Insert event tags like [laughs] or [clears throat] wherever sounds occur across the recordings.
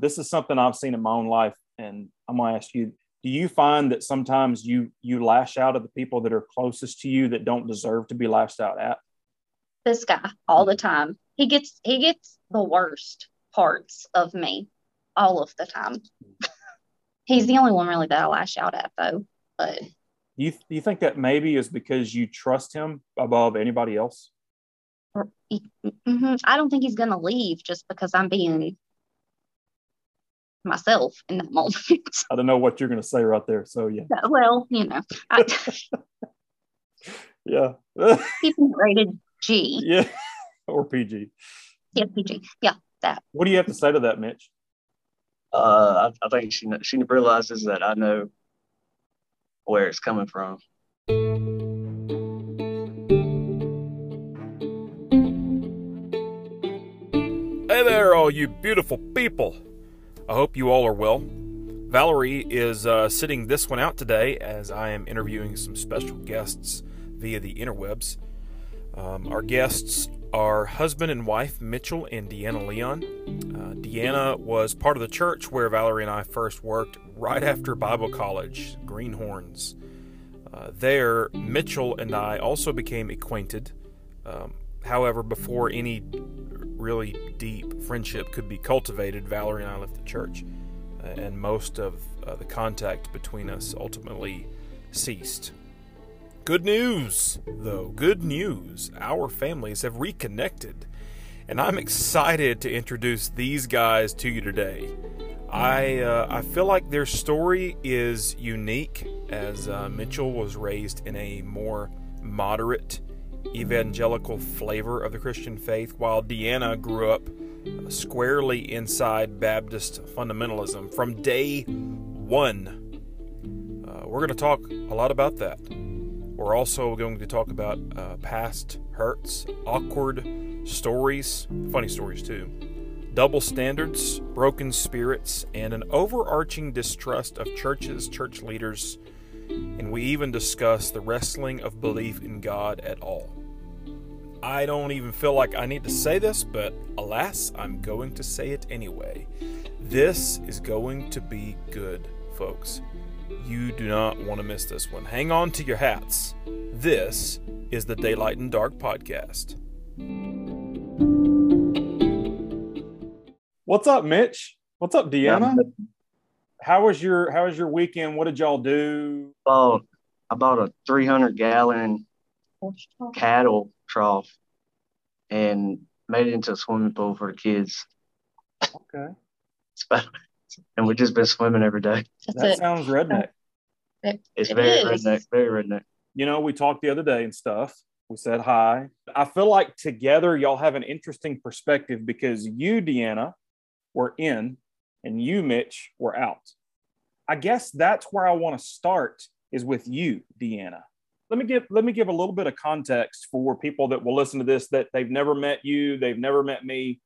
this is something I've seen in my own life, and I'm gonna ask you: Do you find that sometimes you you lash out at the people that are closest to you that don't deserve to be lashed out at? This guy all the time. He gets he gets the worst parts of me all of the time. [laughs] He's the only one really that I lash out at though. But you you think that maybe is because you trust him above anybody else? Mm-hmm. I don't think he's going to leave just because I'm being myself in that moment. I don't know what you're going to say right there. So yeah. Well, you know, I, [laughs] yeah. [laughs] keeping rated G. Yeah, or PG. Yeah, PG. Yeah, that. What do you have to say to that, Mitch? Uh, I, I think she she realizes that I know where it's coming from. Hey there, all you beautiful people. I hope you all are well. Valerie is uh, sitting this one out today as I am interviewing some special guests via the interwebs. Um, our guests are husband and wife Mitchell and Deanna Leon. Uh, Deanna was part of the church where Valerie and I first worked right after Bible college, Greenhorns. Uh, there, Mitchell and I also became acquainted. Um, however, before any really deep friendship could be cultivated, Valerie and I left the church, uh, and most of uh, the contact between us ultimately ceased. Good news, though, good news. Our families have reconnected, and I'm excited to introduce these guys to you today. I uh, I feel like their story is unique, as uh, Mitchell was raised in a more moderate evangelical flavor of the Christian faith, while Deanna grew up squarely inside Baptist fundamentalism from day one. Uh, we're going to talk a lot about that. We're also going to talk about uh, past hurts, awkward stories, funny stories too, double standards, broken spirits, and an overarching distrust of churches, church leaders, and we even discuss the wrestling of belief in God at all. I don't even feel like I need to say this, but alas, I'm going to say it anyway. This is going to be good, folks. You do not want to miss this one. Hang on to your hats. This is the Daylight and Dark podcast. What's up, Mitch? What's up, Deanna? How was your How was your weekend? What did y'all do? Bought I bought a 300 gallon cattle trough and made it into a swimming pool for the kids. Okay. [laughs] And we've just been swimming every day. That's that it. sounds redneck. It, it's it very is. redneck, very redneck. You know, we talked the other day and stuff. We said hi. I feel like together y'all have an interesting perspective because you, Deanna, were in and you, Mitch, were out. I guess that's where I want to start is with you, Deanna let me give let me give a little bit of context for people that will listen to this that they've never met you, they've never met me.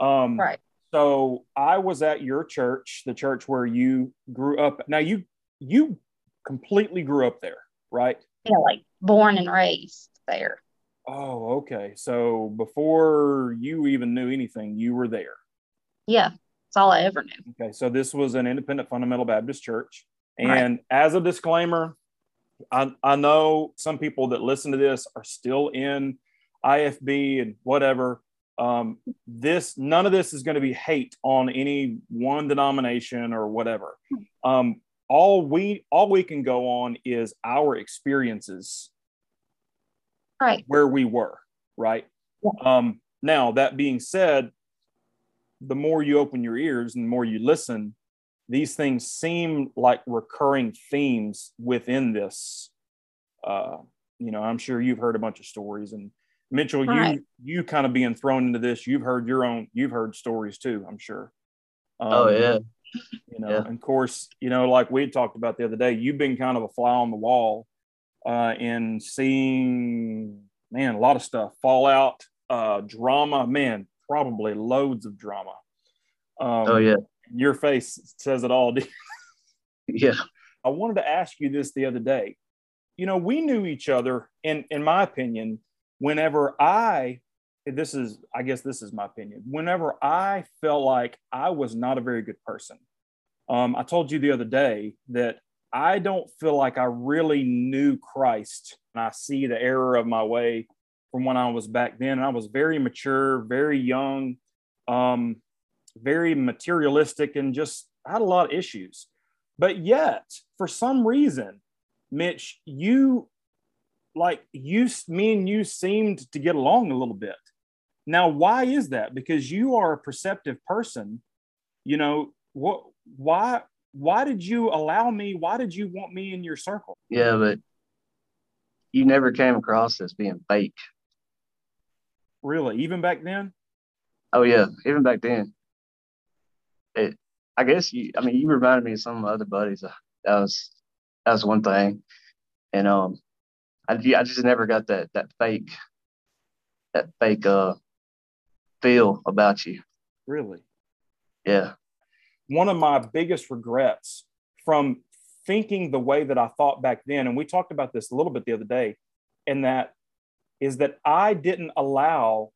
Um, right. So I was at your church, the church where you grew up. Now you you completely grew up there, right? Yeah, like born and raised there. Oh, okay. So before you even knew anything, you were there. Yeah, that's all I ever knew. Okay, so this was an independent fundamental Baptist church. And right. as a disclaimer, I, I know some people that listen to this are still in IFB and whatever. Um, this none of this is going to be hate on any one denomination or whatever. Um, all we all we can go on is our experiences, right? Where we were, right? Yeah. Um, now that being said, the more you open your ears and the more you listen, these things seem like recurring themes within this. Uh, you know, I'm sure you've heard a bunch of stories, and Mitchell, right. you you kind of being thrown into this. You've heard your own. You've heard stories too. I'm sure. Um, oh yeah. You know, yeah. and of course, you know, like we talked about the other day, you've been kind of a fly on the wall uh, in seeing, man, a lot of stuff, fallout, uh, drama, man, probably loads of drama. Um, oh yeah your face says it all. [laughs] yeah. I wanted to ask you this the other day. You know, we knew each other, in in my opinion, whenever I this is, I guess, this is my opinion. Whenever I felt like I was not a very good person, um, I told you the other day that I don't feel like I really knew Christ, and I see the error of my way from when I was back then. And I was very mature, very young, um, very materialistic, and just had a lot of issues. But yet, for some reason, Mitch, you like you, me and you seemed to get along a little bit. Now, why is that? Because you are a perceptive person. You know what? Why? Why did you allow me? Why did you want me in your circle? Yeah, but you never came across as being fake. Really, even back then? Oh yeah, even back then. It, I guess you. I mean, you reminded me of some of my other buddies. That was that was one thing, and um, I I just never got that that fake that fake uh feel about you. Really? Yeah. One of my biggest regrets from thinking the way that I thought back then, and we talked about this a little bit the other day, and that is that I didn't allow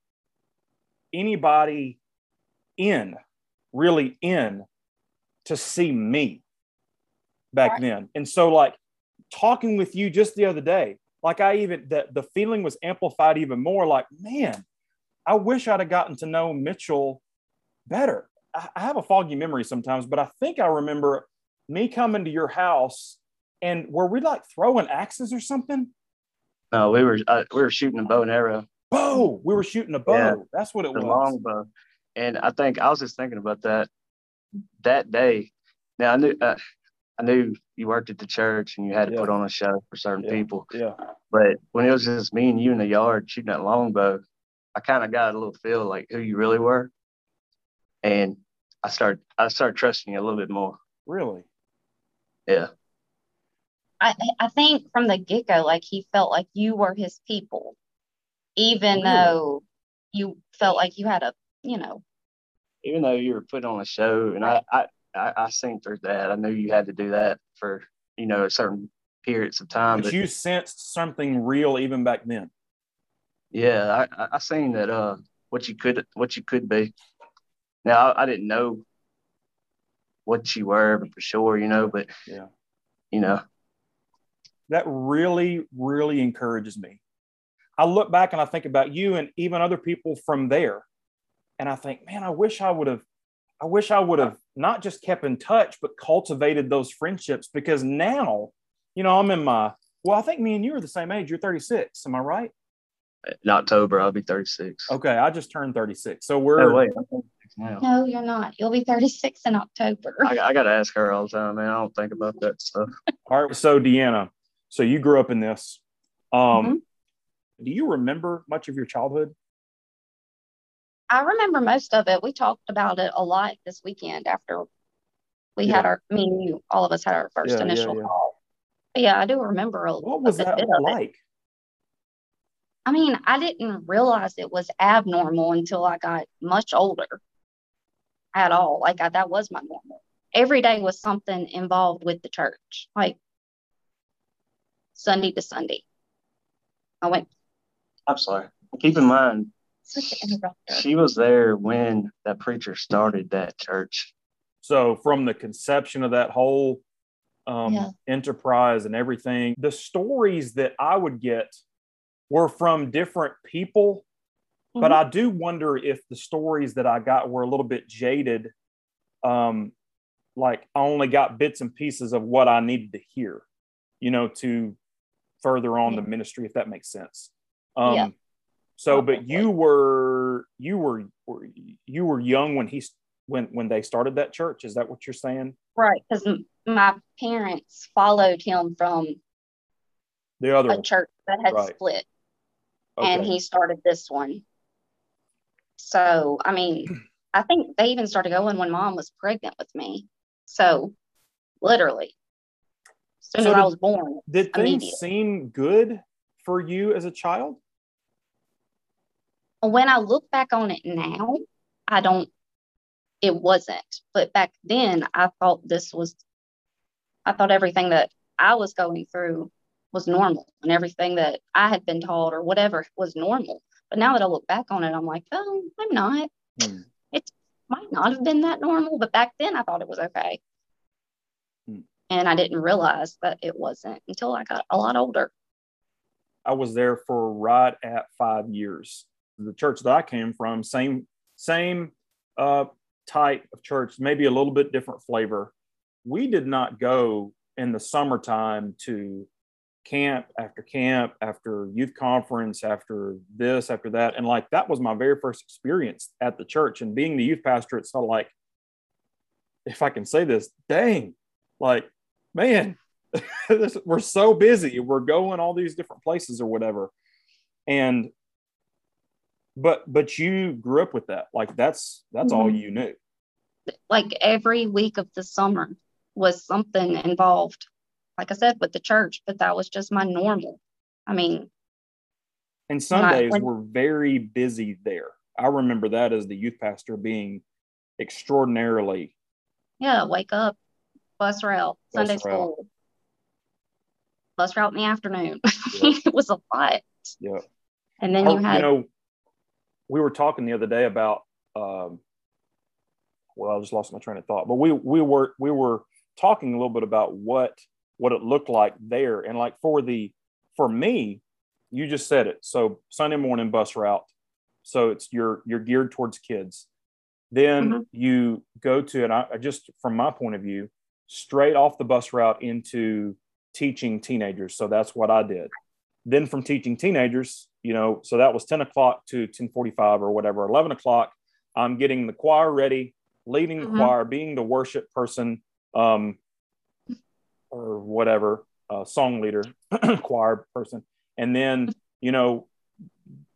anybody in, really in, to see me back right. then. And so, like, talking with you just the other day, like, I even, the, the feeling was amplified even more like, man, I wish I'd have gotten to know Mitchell better. I, I have a foggy memory sometimes, but I think I remember me coming to your house and were we like throwing axes or something? No, we were uh, we were shooting a bow and arrow. Bow. We were shooting a bow. Yeah, That's what it the was. Long bow. And I think I was just thinking about that that day. Now I knew uh, I knew you worked at the church and you had to yeah. put on a show for certain yeah. people. Yeah. But when it was just me and you in the yard shooting that longbow, I kind of got a little feel like who you really were, and I started I started trusting you a little bit more. Really? Yeah. I I think from the get go, like he felt like you were his people, even really? though you felt like you had a you know. Even though you were put on a show, and I I I, I seen through that. I knew you had to do that for you know certain periods of time. But, but you sensed something real even back then. Yeah, I I seen that uh what you could what you could be. Now I, I didn't know what you were but for sure, you know, but yeah, you know. That really, really encourages me. I look back and I think about you and even other people from there. And I think, man, I wish I would have, I wish I would have not just kept in touch, but cultivated those friendships because now, you know, I'm in my, well, I think me and you are the same age. You're 36. Am I right? in October, I'll be 36. Okay, I just turned 36. So we're. Oh, wait, No, you're not. You'll be 36 in October. I, I got to ask her all the time, man. I don't think about that stuff. all right. So, Deanna, so you grew up in this. Um, mm-hmm. Do you remember much of your childhood? I remember most of it. We talked about it a lot this weekend after we yeah. had our, I mean, you, all of us had our first yeah, initial yeah, call. But yeah, I do remember a, what was that like? I mean, I didn't realize it was abnormal until I got much older at all. Like, I, that was my normal. Every day was something involved with the church, like Sunday to Sunday. I went. I'm sorry. Keep in mind, she was there when that preacher started that church. So, from the conception of that whole um, yeah. enterprise and everything, the stories that I would get were from different people. Mm-hmm. But I do wonder if the stories that I got were a little bit jaded. Um, like I only got bits and pieces of what I needed to hear, you know, to further on yeah. the ministry, if that makes sense. Um, yeah. So, but you were you were you were young when he when when they started that church. Is that what you're saying? Right, because my parents followed him from the other a church that had right. split okay. and he started this one. So, I mean, [clears throat] I think they even started going when mom was pregnant with me. So, literally, soon so as did, I was born. Did things seem good for you as a child? When I look back on it now, I don't, it wasn't. But back then, I thought this was, I thought everything that I was going through was normal and everything that I had been taught or whatever was normal. But now that I look back on it, I'm like, oh, I'm not. Hmm. It might not have been that normal, but back then I thought it was okay. And I didn't realize that it wasn't until I got a lot older. I was there for right at five years. The church that I came from, same same uh, type of church, maybe a little bit different flavor. We did not go in the summertime to camp after camp after youth conference after this after that and like that was my very first experience at the church and being the youth pastor it's of like if i can say this dang like man [laughs] we're so busy we're going all these different places or whatever and but but you grew up with that like that's that's mm-hmm. all you knew like every week of the summer was something involved like I said, with the church, but that was just my normal. I mean, and Sundays my, were very busy there. I remember that as the youth pastor being extraordinarily. Yeah, wake up, bus route, bus Sunday route. school, bus route in the afternoon. [laughs] it was a lot. Yeah. And then you had, you know, we were talking the other day about, um, well, I just lost my train of thought, but we we were we were talking a little bit about what what it looked like there. And like for the for me, you just said it. So Sunday morning bus route. So it's you're you're geared towards kids. Then mm-hmm. you go to and I just from my point of view, straight off the bus route into teaching teenagers. So that's what I did. Then from teaching teenagers, you know, so that was 10 o'clock to 1045 or whatever, 11 o'clock. I'm getting the choir ready, leading the mm-hmm. choir, being the worship person, um, or whatever, uh, song leader, [clears throat] choir person, and then you know,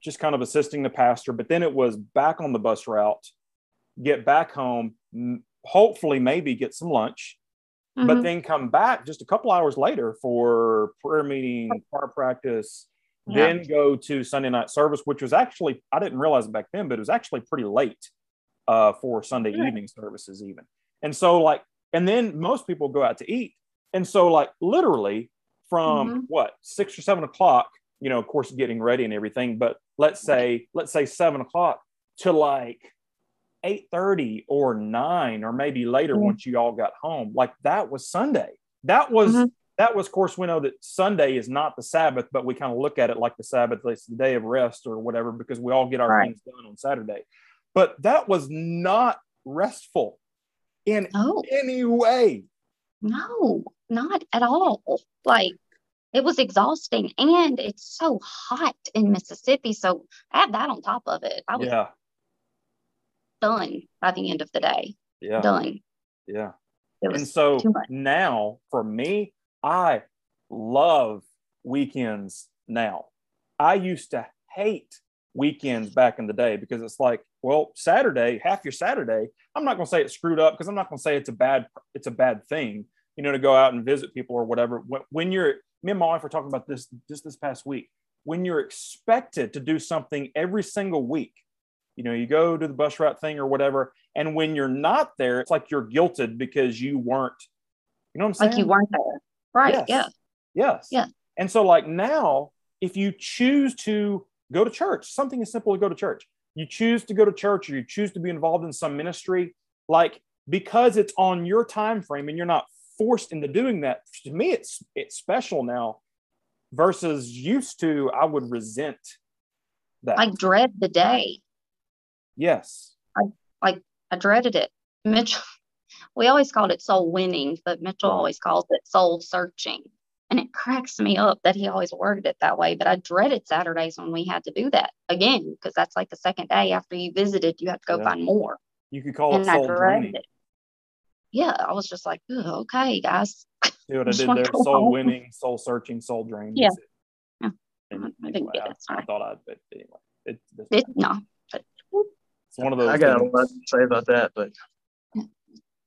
just kind of assisting the pastor. But then it was back on the bus route, get back home, hopefully maybe get some lunch, mm-hmm. but then come back just a couple hours later for prayer meeting, choir practice. Yeah. Then go to Sunday night service, which was actually I didn't realize it back then, but it was actually pretty late uh, for Sunday yeah. evening services even. And so like, and then most people go out to eat and so, like, literally from mm-hmm. what six or seven o'clock, you know, of course, getting ready and everything, but let's say, let's say seven o'clock to like 8:30 or 9 or maybe later mm-hmm. once you all got home. Like that was Sunday. That was mm-hmm. that was of course we know that Sunday is not the Sabbath, but we kind of look at it like the Sabbath, it's the day of rest or whatever, because we all get our right. things done on Saturday. But that was not restful in any way. No, not at all. Like it was exhausting and it's so hot in Mississippi. So I have that on top of it. I was yeah. Done by the end of the day. Yeah. Done. Yeah. And so now for me, I love weekends now. I used to hate weekends back in the day because it's like, well, Saturday, half your Saturday, I'm not going to say it's screwed up because I'm not going to say it's a bad it's a bad thing, you know, to go out and visit people or whatever. When you're me and my wife were talking about this just this past week. When you're expected to do something every single week, you know, you go to the bus route thing or whatever, and when you're not there, it's like you're guilted because you weren't. You know what I'm saying? Like you weren't there, right? Yes. Yeah. Yes. Yeah. And so, like now, if you choose to go to church. Something as simple as go to church. You choose to go to church or you choose to be involved in some ministry, like because it's on your time frame and you're not forced into doing that. To me, it's it's special now versus used to. I would resent that. I dread the day. Yes. I like I dreaded it. Mitchell, we always called it soul winning, but Mitchell always calls it soul searching. And it cracks me up that he always worded it that way. But I dreaded Saturdays when we had to do that again, because that's like the second day after you visited, you have to go yeah. find more. You could call and it soul. It. Yeah, I was just like, okay, guys. [laughs] See what I, did there? Soul home. winning, soul searching, soul dreaming. Yeah. Anyway, oh, I didn't get it. I, I thought I'd, but anyway, it, it no. But, it's one of those. I got a lot to say about that, but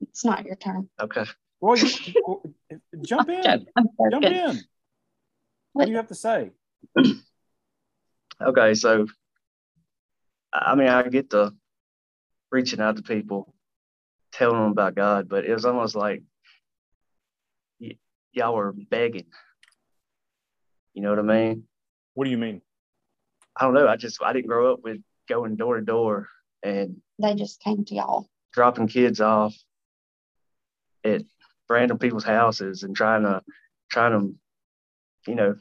it's not your turn. Okay. Well, you, [laughs] jump in. Jump in. What do you have to say? okay, so I mean, I get the reaching out to people, telling them about God, but it was almost like y- y'all were begging. You know what I mean? What do you mean? I don't know. I just I didn't grow up with going door to door and they just came to y'all dropping kids off at random people's houses and trying to trying to you know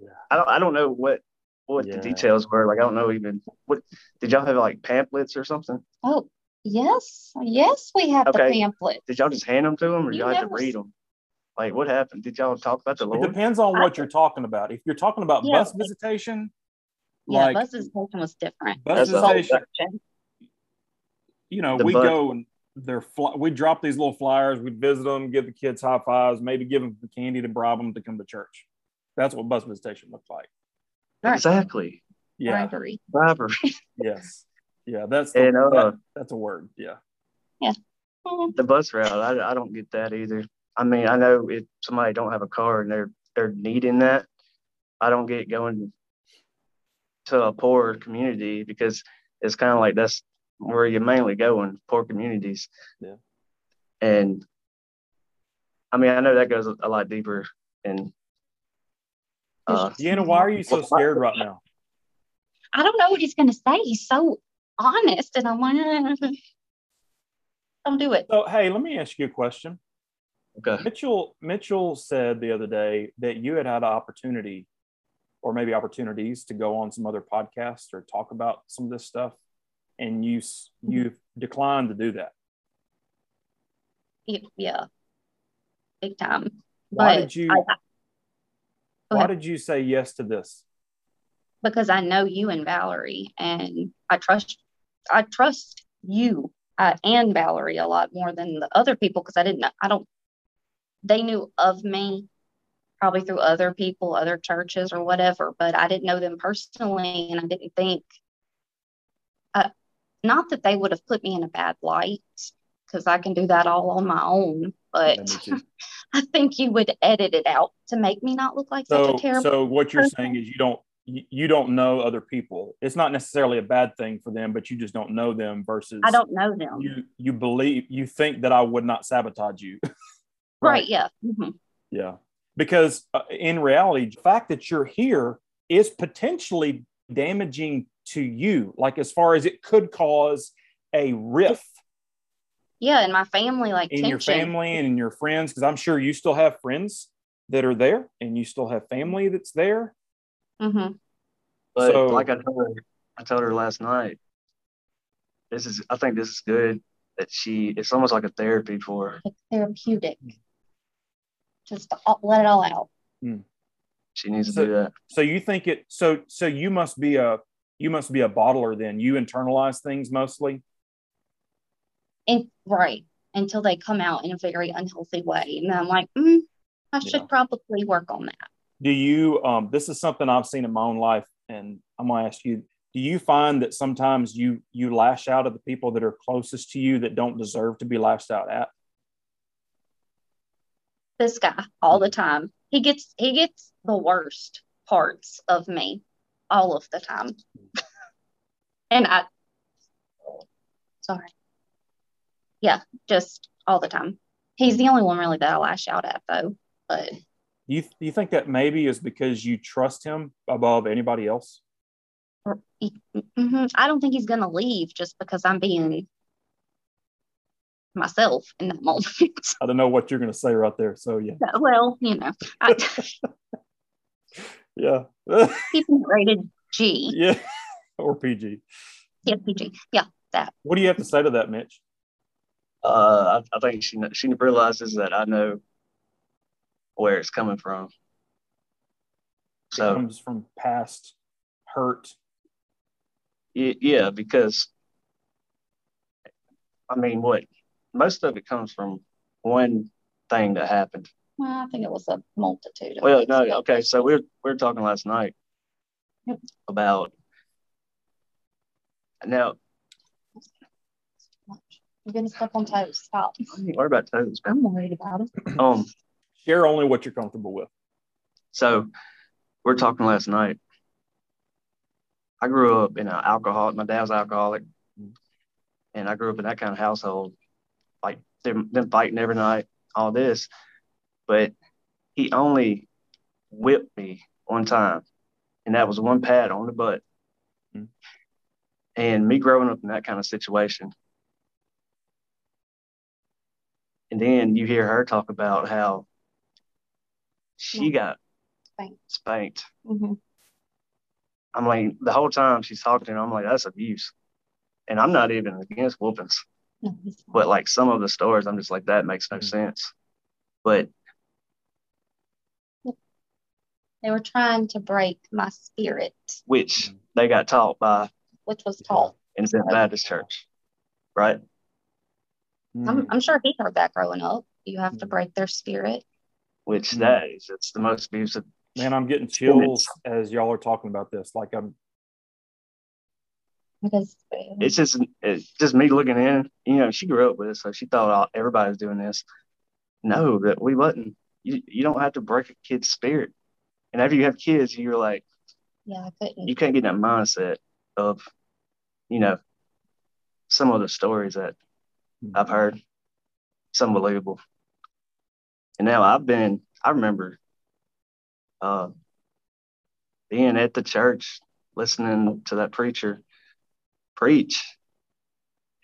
yeah. I don't I don't know what what yeah. the details were. Like I don't know even what did y'all have like pamphlets or something? Oh yes, yes, we have okay. the pamphlets. Did y'all just hand them to them, or you y'all had to read them? Like what happened? Did y'all talk about the Lord? It depends on what you're talking about. If you're talking about yeah. bus visitation, yeah, like, bus visitation was different. Bus visitation, you know, the we bus. go and they're fly, we drop these little flyers, we visit them, give the kids high fives, maybe give them the candy to bribe them to come to church. That's what bus visitation looked like. Exactly. Yeah. Bribery. Bribery. [laughs] yes. Yeah. That's the, and, uh, that, that's a word. Yeah. Yeah. The bus route, I, I don't get that either. I mean, I know if somebody don't have a car and they're they're needing that, I don't get going to a poor community because it's kind of like that's where you mainly go in poor communities. Yeah. And I mean, I know that goes a lot deeper and uh, Deanna, why are you so scared right now? I don't know what he's going to say. He's so honest, and I'm like, don't do it. So, hey, let me ask you a question. Okay. Mitchell Mitchell said the other day that you had had an opportunity, or maybe opportunities, to go on some other podcasts or talk about some of this stuff, and you you've declined to do that. Yeah, big time. Why but did you? I, why did you say yes to this? Because I know you and Valerie, and I trust I trust you uh, and Valerie a lot more than the other people because I didn't know I don't they knew of me probably through other people, other churches or whatever, but I didn't know them personally, and I didn't think uh, not that they would have put me in a bad light because I can do that all on my own, but [laughs] I think you would edit it out to make me not look like so, such a terrible. So what you're person. saying is you don't you don't know other people. It's not necessarily a bad thing for them, but you just don't know them. Versus I don't know them. You you believe you think that I would not sabotage you. [laughs] right. right. Yeah. Mm-hmm. Yeah. Because uh, in reality, the fact that you're here is potentially damaging to you. Like as far as it could cause a rift yeah in my family like in tension. your family and in your friends because i'm sure you still have friends that are there and you still have family that's there mm-hmm. but so, like i told her i told her last night this is i think this is good that she it's almost like a therapy for her it's therapeutic just to let it all out mm. she needs so, to do that so you think it so so you must be a you must be a bottler then you internalize things mostly and right until they come out in a very unhealthy way. And I'm like, mm, I should yeah. probably work on that. Do you, um, this is something I've seen in my own life, and I'm going to ask you, do you find that sometimes you you lash out at the people that are closest to you that don't deserve to be lashed out at? This guy all the time. He gets he gets the worst parts of me all of the time. [laughs] and I sorry yeah, just all the time. He's the only one really that I lash out at though. But you you think that maybe is because you trust him above anybody else? Mm-hmm. I don't think he's gonna leave just because I'm being myself in that moment. I don't know what you're gonna say right there. So yeah. [laughs] Well, you know. I, [laughs] yeah. [laughs] He's rated G. Yeah. Or PG. Yeah, PG. Yeah, that. What do you have to say to that, Mitch? uh, I, I, think she she realizes that I know where it's coming from. So it comes from past hurt. Yeah, because I mean, what most of it comes from one thing that happened. Well, I think it was a multitude. Of well, no, okay. So we are we are talking last night yep. about now you're gonna step on toes. Stop. What about toes? I'm worried about it. [clears throat] Um, share only what you're comfortable with. So, we are talking last night. I grew up in an alcoholic. My dad was alcoholic, and I grew up in that kind of household, like them, them fighting every night, all this. But he only whipped me one time and that was one pat on the butt. Mm-hmm. And me growing up in that kind of situation, and then you hear her talk about how she yeah. got spanked. spanked. Mm-hmm. I'm like, the whole time she's talking, I'm like, that's abuse. And I'm not even against whoopings. No, but like some of the stories, I'm just like, that makes no mm-hmm. sense. But they were trying to break my spirit, which they got taught by, which was taught in St. Baptist Church, right? I'm, mm. I'm sure he heard that growing up. You have to mm. break their spirit. Which mm. that is, it's the most abusive. Man, I'm getting chills as y'all are talking about this. Like I'm. Because it's just it's just me looking in. You know, she grew up with it, so she thought all, everybody was doing this. No, that we wasn't. You you don't have to break a kid's spirit. And after you have kids, you're like, yeah, I couldn't. You can't get that mindset of, you know, some of the stories that I've heard. It's unbelievable. And now I've been, I remember uh, being at the church, listening to that preacher preach.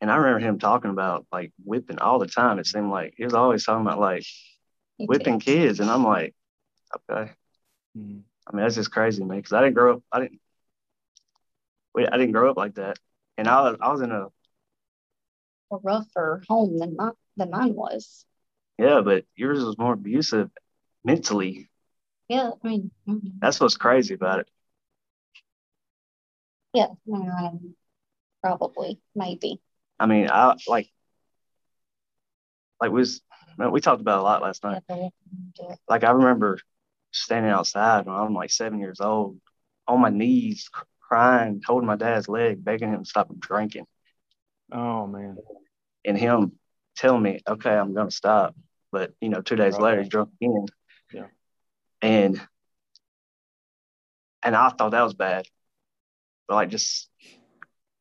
And I remember him talking about like whipping all the time. It seemed like he was always talking about like whipping kids. And I'm like, okay. Mm-hmm. I mean, that's just crazy man. because I didn't grow up, I didn't, I didn't grow up like that. And I was, I was in a a rougher home than my, than mine was. Yeah, but yours was more abusive mentally. Yeah, I mean, mm-hmm. that's what's crazy about it. Yeah, um, probably, maybe. I mean, I like, like was we talked about a lot last night. Yeah, like I remember standing outside when I'm like seven years old, on my knees, crying, holding my dad's leg, begging him to stop drinking. Oh man. And him telling me, okay, I'm gonna stop. But you know, two days right. later he's drunk again. Yeah. And and I thought that was bad. But like just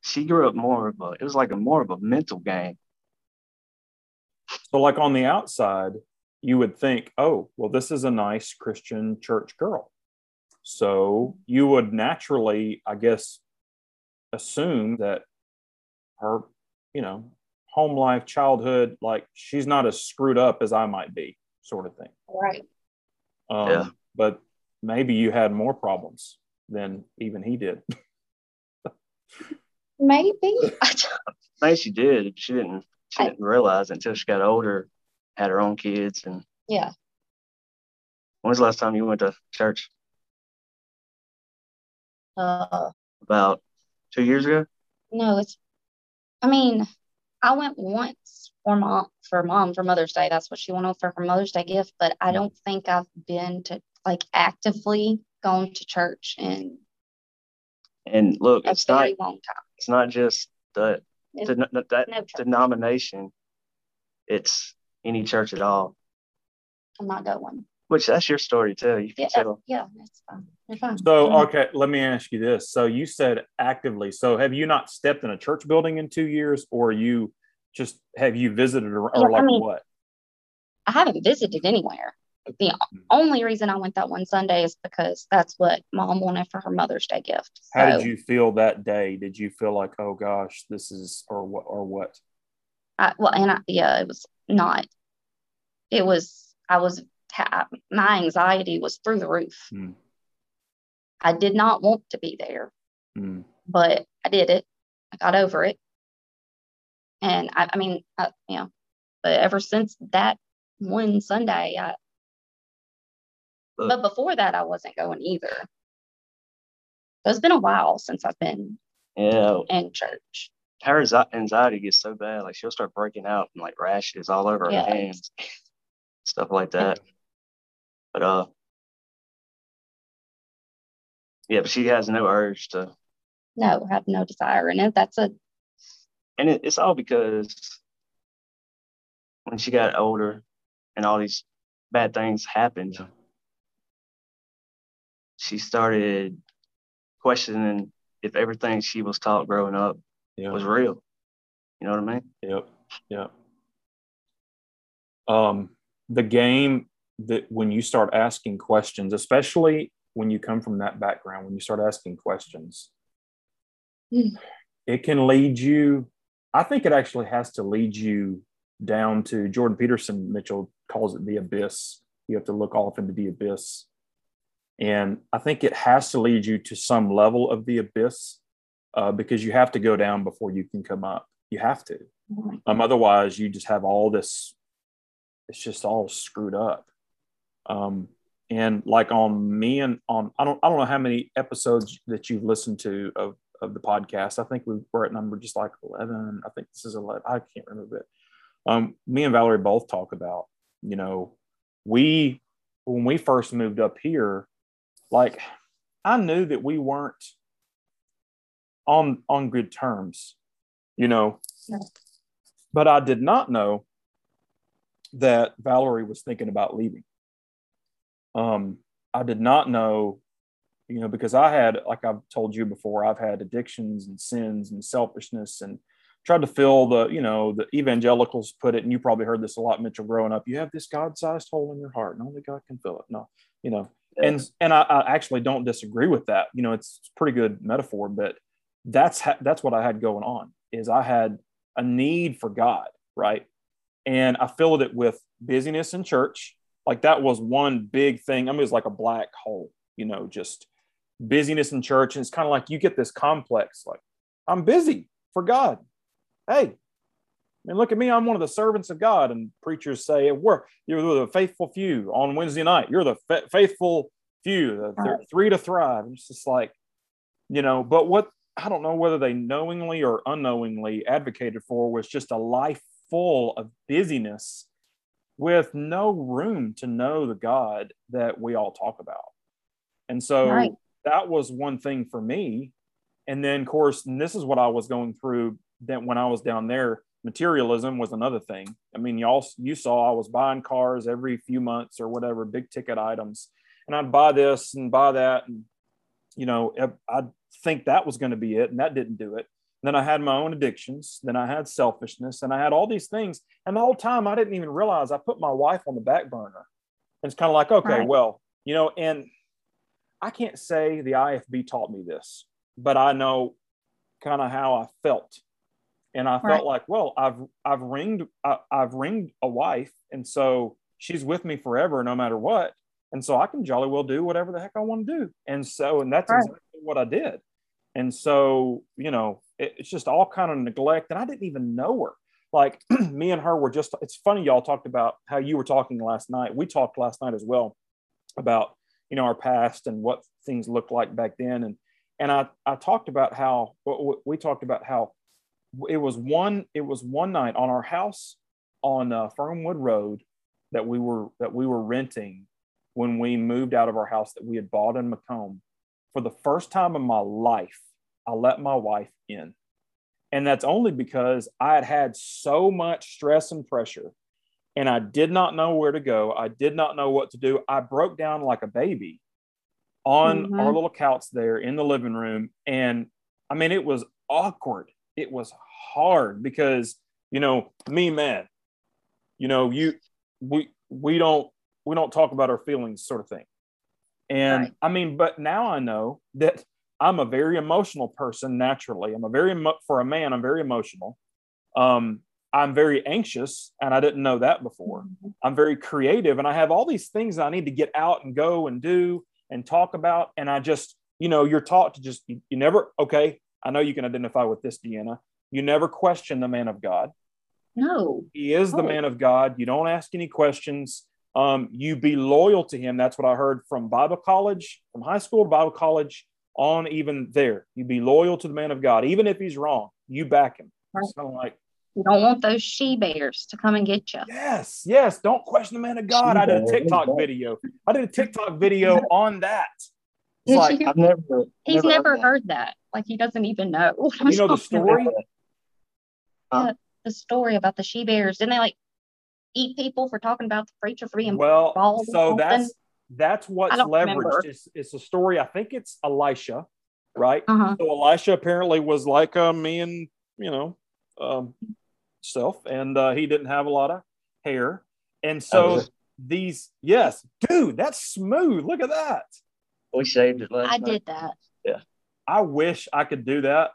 she grew up more of a it was like a more of a mental game. So like on the outside, you would think, oh, well, this is a nice Christian church girl. So you would naturally, I guess, assume that her you know, home life, childhood, like she's not as screwed up as I might be, sort of thing. Right. Um, yeah. But maybe you had more problems than even he did. [laughs] maybe. [laughs] Maybe she did. She didn't. She I, didn't realize until she got older, had her own kids, and yeah. When was the last time you went to church? Uh, about two years ago. No, it's I mean, I went once for mom for mom for Mother's Day. That's what she wanted for her Mother's Day gift. But I don't think I've been to like actively gone to church in and look, it's very not long time. It's not just the, the that no denomination. It's any church at all. I'm not going. Which that's your story too. You yeah, tell. yeah, that's fine. You're fine. So okay, let me ask you this. So you said actively. So have you not stepped in a church building in two years, or you just have you visited or, or like I mean, what? I haven't visited anywhere. The mm-hmm. only reason I went that one Sunday is because that's what mom wanted for her Mother's Day gift. So, How did you feel that day? Did you feel like, oh gosh, this is or what or what? I, well, and I, yeah, it was not. It was. I was my anxiety was through the roof. Mm. I did not want to be there, mm. but I did it. I got over it. And I, I mean, I, you know, but ever since that one Sunday, I, but before that, I wasn't going either. It's been a while since I've been yeah. in church. Her anxiety gets so bad, like she'll start breaking out and like rashes all over her hands, [laughs] stuff like that. But uh, yeah, but she has no urge to. No, have no desire in it. That's a. And it, it's all because when she got older and all these bad things happened, yeah. She started questioning if everything she was taught growing up yeah. was real. You know what I mean? Yep. Yep. Um, the game that when you start asking questions, especially when you come from that background, when you start asking questions, mm. it can lead you. I think it actually has to lead you down to Jordan Peterson, Mitchell calls it the abyss. You have to look off into the abyss. And I think it has to lead you to some level of the abyss uh, because you have to go down before you can come up. You have to. Um, otherwise, you just have all this, it's just all screwed up. Um, and like on me and on, I don't, I don't know how many episodes that you've listened to of, of the podcast. I think we were at number just like 11. I think this is 11. I can't remember it. Um, me and Valerie both talk about, you know, we, when we first moved up here, like I knew that we weren't on on good terms, you know. Yeah. But I did not know that Valerie was thinking about leaving. Um, I did not know, you know, because I had, like I've told you before, I've had addictions and sins and selfishness and tried to fill the, you know, the evangelicals put it, and you probably heard this a lot, Mitchell, growing up. You have this God-sized hole in your heart, and only God can fill it. No, you know, and and I, I, actually don't disagree with that. You know, it's, pretty good metaphor, but that's ha- that's what I had going on. Is I had a need for God, right? And I filled it with busyness in church. Like that was one big thing. I mean, it was like a black hole, you know, just busyness in church. And it's kind of like you get this complex, like, I'm busy for God. Hey, I mean, look at me. I'm one of the servants of God. And preachers say, We're, You're the faithful few on Wednesday night. You're the fa- faithful few, the th- three to thrive. It's just like, you know, but what I don't know whether they knowingly or unknowingly advocated for was just a life full of busyness with no room to know the God that we all talk about. And so right. that was one thing for me. And then, of course, and this is what I was going through that when I was down there, materialism was another thing. I mean, y'all, you saw I was buying cars every few months or whatever, big ticket items. And I'd buy this and buy that. And, you know, I'd think that was going to be it, and that didn't do it. And then I had my own addictions. Then I had selfishness, and I had all these things. And the whole time, I didn't even realize I put my wife on the back burner. And it's kind of like, okay, right. well, you know, and I can't say the IFB taught me this, but I know kind of how I felt. And I felt right. like, well, I've I've ringed I, I've ringed a wife, and so she's with me forever, no matter what. And so I can jolly well do whatever the heck I want to do. And so, and that's right. exactly what I did. And so, you know, it, it's just all kind of neglect. And I didn't even know her. Like [clears throat] me and her were just, it's funny, y'all talked about how you were talking last night. We talked last night as well about, you know, our past and what things looked like back then. And, and I, I talked about how, we talked about how it was one, it was one night on our house on uh, Fernwood Road that we were, that we were renting when we moved out of our house that we had bought in McComb for the first time in my life, I let my wife in. And that's only because I had had so much stress and pressure and I did not know where to go. I did not know what to do. I broke down like a baby on mm-hmm. our little couch there in the living room. And I mean, it was awkward. It was hard because, you know, me, man, you know, you, we, we don't, we don't talk about our feelings sort of thing. And right. I mean, but now I know that I'm a very emotional person naturally. I'm a very, emo- for a man, I'm very emotional. Um, I'm very anxious, and I didn't know that before. Mm-hmm. I'm very creative, and I have all these things I need to get out and go and do and talk about. And I just, you know, you're taught to just, you, you never, okay, I know you can identify with this, Deanna. You never question the man of God. No. He is the man of God. You don't ask any questions um, you be loyal to him. That's what I heard from Bible college, from high school to Bible college on even there. You be loyal to the man of God, even if he's wrong. You back him. Right. So like you don't want those she bears to come and get you. Yes, yes. Don't question the man of God. She I did a TikTok video. I did a TikTok video [laughs] on that. It's like I've never. He's never, never heard, heard that. that. Like he doesn't even know. [laughs] you know the story. Yeah, the story about the she bears. Didn't they like eat people for talking about the preacher for being well. So that's that's what's leveraged. It's, it's, a story. I think it's Elisha, right? Uh-huh. So Elisha apparently was like uh, me and you know um, self, and uh, he didn't have a lot of hair, and so these yes, dude, that's smooth. Look at that. We shaved it last I night. did that. Yeah. I wish I could do that,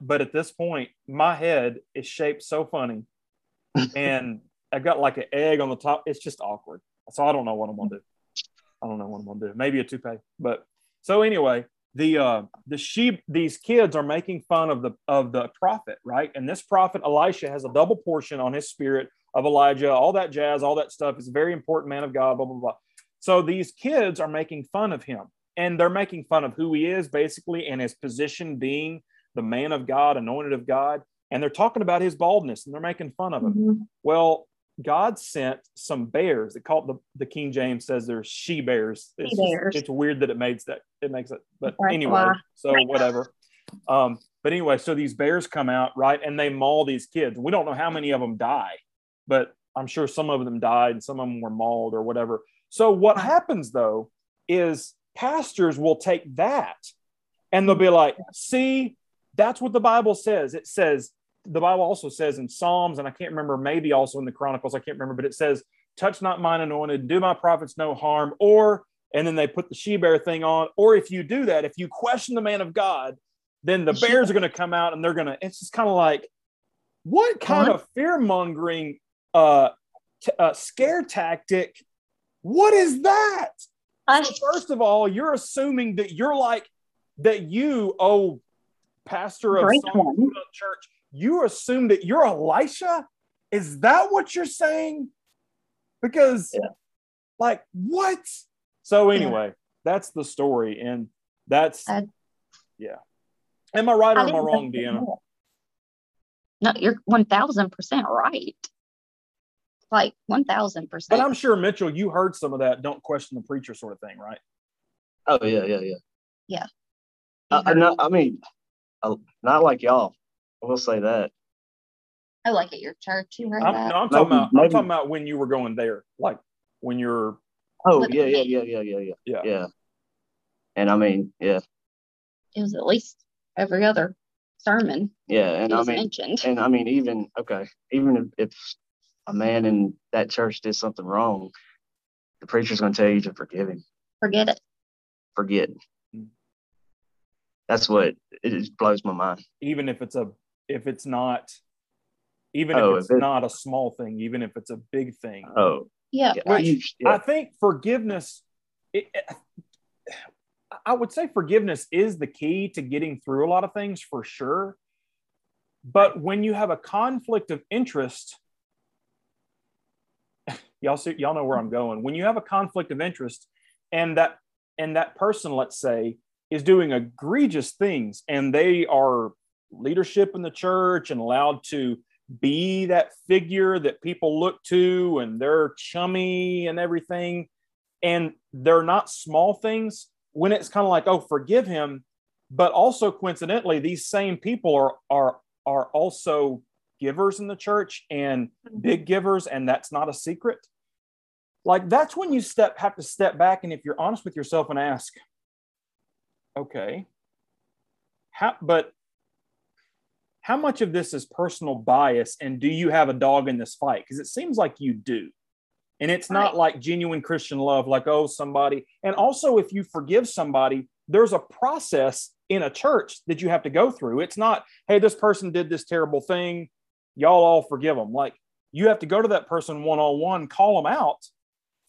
but at this point, my head is shaped so funny, and [laughs] I've got like an egg on the top. It's just awkward. So I don't know what I'm gonna do. I don't know what I'm gonna do. Maybe a toupee. But so anyway, the uh the sheep, these kids are making fun of the of the prophet, right? And this prophet Elisha has a double portion on his spirit of Elijah, all that jazz, all that stuff. He's a very important man of God, blah blah blah. So these kids are making fun of him, and they're making fun of who he is, basically, and his position being the man of God, anointed of God. And they're talking about his baldness, and they're making fun of him. Mhm. Well, God sent some bears. It the, the King James says they're she bears. It's, just- bears. it's weird that it makes that it makes it, but Right, anyway, why? so whatever. Um, but anyway, so these bears come out, right, and they maul these kids. We don't know how many of them die, but I'm sure some of them died and some of them were mauled or whatever. So what happens though is pastors will take that and they'll be like, see, that's what the Bible says. It says, the Bible also says in Psalms, and I can't remember, maybe also in the Chronicles, I can't remember, but it says, touch not mine anointed, do my prophets no harm, or, and then they put the she bear thing on, or if you do that, if you question the man of God, then the bears are going to come out and they're going to, it's just kind of like, what kind What? of fear mongering, uh, t- uh, scare tactic? What is that? I, So first of all, you're assuming that you're like that you, oh, pastor of some church, you assume that you're Elisha. Is that what you're saying? Because, Yeah. like, what? So Yeah. anyway, that's the story, and that's I- yeah. Am I right or I am I wrong, Deanna? No, you're one thousand percent right. Like one thousand But percent. I'm sure Mitchell, you heard some of that. Don't question the preacher, sort of thing, right? Oh yeah, yeah, yeah. Yeah. I, I, not, I mean, uh, not like y'all. I will say that. Oh, like at your church, you heard I'm, that? no, I'm talking Maybe- about. I'm talking about when you were going there, like when you're Oh yeah, yeah, yeah, yeah, yeah, yeah, Yeah. yeah. And I mean, yeah, It was at least every other sermon yeah, and I mean, mentioned. and I mean, even okay, even if, if a man in that church did something wrong, the preacher's going to tell you to forgive him, Forget it. forget. Mm. That's what it just blows my mind. even if it's a if it's not even Oh, if it's if it- not a small thing even if it's a big thing Oh, Yeah. yeah, Which you- i think forgiveness it, i would say forgiveness is the key to getting through a lot of things for sure but when you have a conflict of interest y'all see y'all know where i'm going. When you have a conflict of interest and that and that person let's say is doing egregious things and they are leadership in the church and allowed to be that figure that people look to and they're chummy and everything and they're not small things when it's kind of like oh forgive him but also coincidentally these same people are are are also givers in the church and mm-hmm. big givers and that's not a secret like that's when you step have to step back and if you're honest with yourself and ask okay how but how much of this is personal bias and do you have a dog in this fight? Because it seems like you do. And it's not like genuine christian love like oh somebody and also if you forgive somebody there's a process in a church that you have to go through. It's not hey this person did this terrible thing. Y'all all forgive them like you have to go to that person one-on-one call them out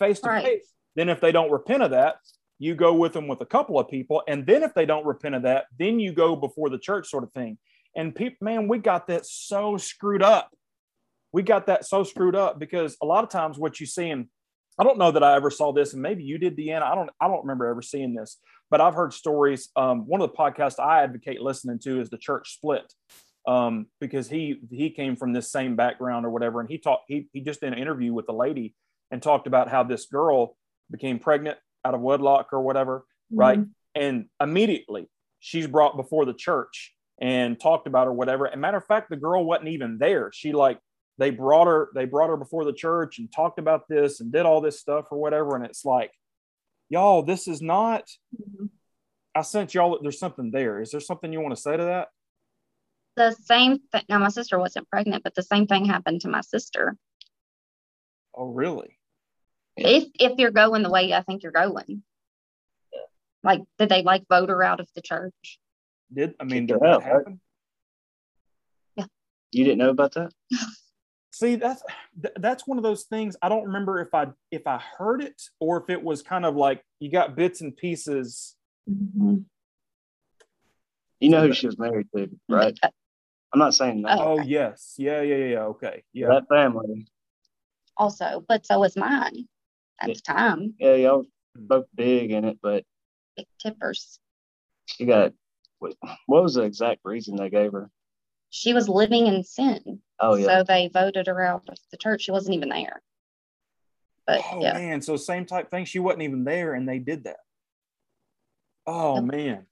face to face then if they don't repent of that you go with them with a couple of people. And then if they don't repent of that then you go before the church sort of thing. And people man we got that so screwed up. We got that so screwed up because a lot of times what you see and i don't know that i ever saw this and maybe you did deanna i don't i don't remember ever seeing this but i've heard stories um, one of the podcasts i advocate listening to is the church split um, because he he came from this same background or whatever and he talked he, he just did an interview with a lady and talked about how this girl became pregnant out of wedlock or whatever right? And immediately she's brought before the church and talked about her, whatever. And matter of fact, the girl wasn't even there. She like they brought her, they brought her before the church and talked about this and did all this stuff or whatever. And it's like, y'all, this is not. Mhm. I sent y'all. There's something there. Is there something you want to say to that? The same thing. Now, my sister wasn't pregnant, but the same thing happened to my sister. Oh, really? Yeah. If if you're going the way I think you're going, Like, did they like vote her out of the church? Did I mean did her that out, right? happen? You didn't know about that? See, that's that's one of those things. I don't remember if I if I heard it or if it was kind of like you got bits and pieces. Mhm. You know who she was married to, right? Uh, I'm not saying that. Oh yes, yeah, yeah, yeah, yeah. Okay, yeah. That family. Also, but so was mine at Yeah. the time. Yeah, y'all both big in it, but Big tippers. she got what, what was the exact reason they gave her? She was living in sin. Oh yeah. So they voted her out of the church. She wasn't even there. But Oh yeah. man, so same type thing. She wasn't even there, and they did that. Oh Yep. man,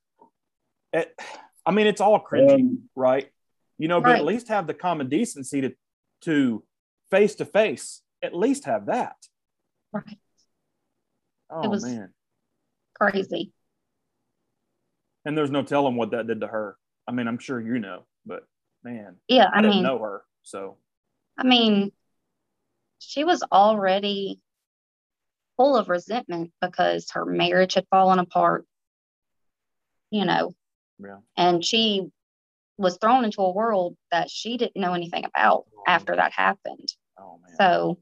It- I mean, it's all cringy, And right? You know, but Right. at least have the common decency to to face to face. At least have that. Right. Oh was- man, Crazy. and there's no telling what that did to her. I mean, I'm sure you know, but man, Yeah, I, I, didn't mean, know her, so I mean, she was already full of resentment because her marriage had fallen apart, you know, yeah. and she was thrown into a world that she didn't know anything about oh. after that happened. Oh man. So,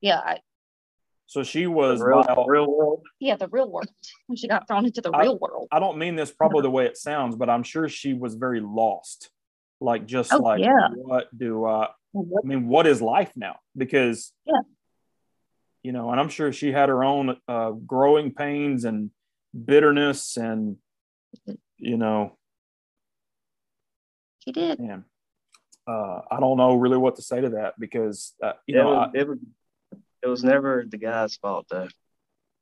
yeah, I, So she was the real, vile- real world. yeah, the real world. [laughs] When she got thrown into the I- real world. I don't mean this probably the way it sounds, but I'm sure she was very lost. Like just Oh, like yeah. what do I I mean, what is life now? Because Yeah. you know, and I'm sure she had her own uh, growing pains and bitterness and you know, She did. man, uh, I don't know really what to say to that because uh, you it, know, was, I, it was it was never the guy's fault though.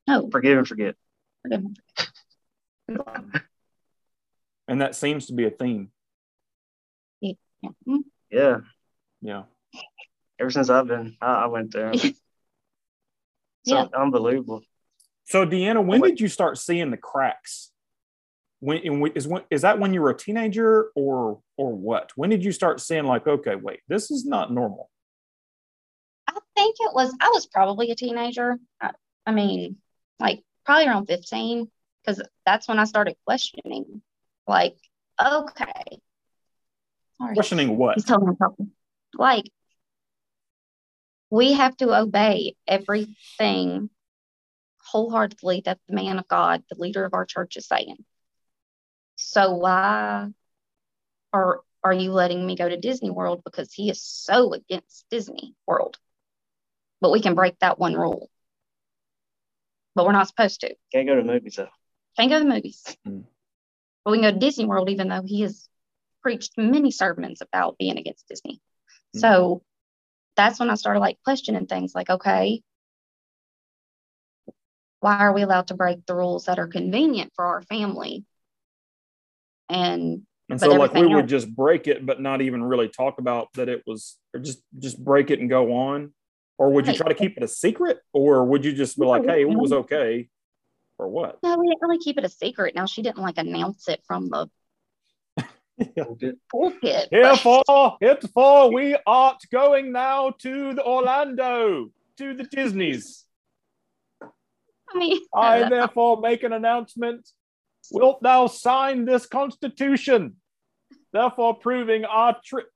No, Forgive and forget. forgive me. [laughs] and that seems to be a theme. Yeah. Yeah. Yeah. Ever since I've been, I, I went there. It's [laughs] Yeah. unbelievable. So Deanna, when What- did you start seeing the cracks? When, in, is when is that when you were a teenager or or what? When did you start seeing like, okay, wait, this is not normal? I think it was, I was probably a teenager. I, I mean, like probably around 15, because that's when I started questioning, like, okay. Sorry. Questioning what? He's telling me something. Like, we have to obey everything wholeheartedly that the man of God, the leader of our church, is saying. So why are are you letting me go to Disney World because he is so against Disney World? But we can break that one rule. But we're not supposed to. Can't go to movies though. Can't go to the movies. Mm. But we can go to Disney World, even though he has preached many sermons about being against Disney. Mm. So that's when I started like questioning things like, okay, why are we allowed to break the rules that are convenient for our family? And And so like we everything would just break it, but not even really talk about that it was or just just break it and go on? Or would you try to keep it a secret? Or would you just be like, hey, it was okay? Or what? no, we didn't really keep it a secret. Now she didn't like announce it from the pulpit. but- Herefore, heretofore, we are going now to the Orlando, to the Disneys. I mean, [laughs] I therefore make an announcement. Wilt thou sign this constitution? Therefore, proving our trip.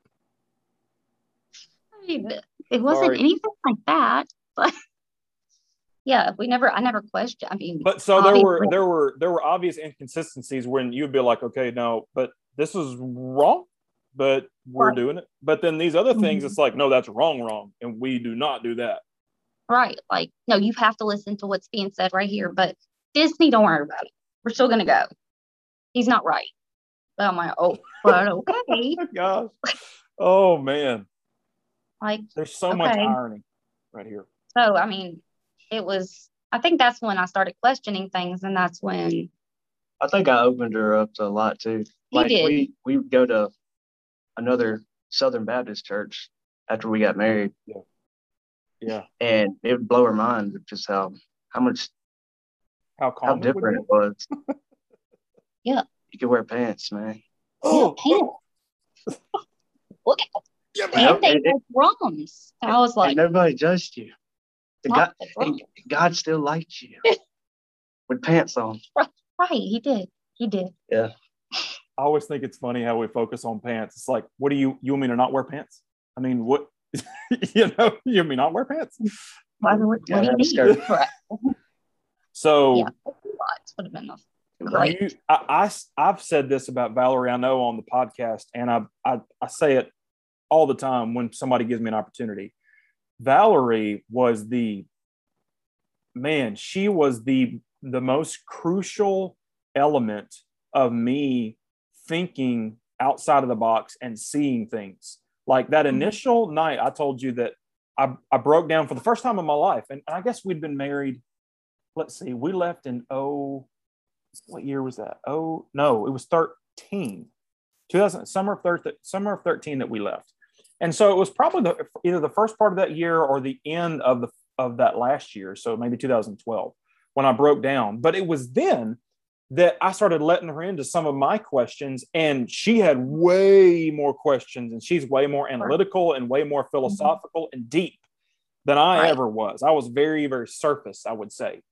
I mean, it wasn't Sorry. anything like that. But [laughs] yeah, we never, I never questioned. I mean, But so there were there were there were obvious inconsistencies when you'd be like, okay, no, but this is wrong, but we're Right. doing it. But then these other things, Mhm. it's like, no, that's wrong, wrong, and we do not do that. right. Like, no, you have to listen to what's being said right here. But Disney, don't worry about it. We're still going to go. He's not right. But I'm like, oh, but okay. [laughs] Gosh, oh man, like, there's so much irony right here. so, I mean, it was, I think that's when I started questioning things. And that's when, I think I opened her up to a lot too. He Like did. we we would go to another Southern Baptist church after we got married, Yeah, Yeah. and it would blow her mind just how how much how how different it it was. [laughs] Yeah. you could wear pants, man. Oh, yeah, [laughs] look at yeah, and they It- it- were drums. And I was like, and nobody judged you. The God, not the drums. and God still liked you [laughs] with pants on. Right, he did. He did. Yeah. I always think it's funny how we focus on pants. It's like, what do you you mean to not wear pants? I mean, what [laughs] you know, you want me not wear pants? What, what, Yeah, what do have a you skirt. need? Right. So Yeah. Lots would have been great. you, I, I have said this about Valerie. I know on the podcast, and I, I I say it all the time when somebody gives me an opportunity. Valerie was the man. She was the the most crucial element of me thinking outside of the box and seeing things. Like that Mhm. initial night, I told you that I, I broke down for the first time in my life, and I guess we'd been married. Let's see, we left in oh what year was that? Oh no, it was 13. 2000 summer of 13 summer of 13 that we left. And so it was probably the either the first part of that year or the end of the of that last year, so maybe 2012 when I broke down. But it was then that I started letting her into some of my questions and she had way more questions and she's way more analytical and way more mm-hmm. philosophical and deep than I Right. ever was. I was very very surface, I would say.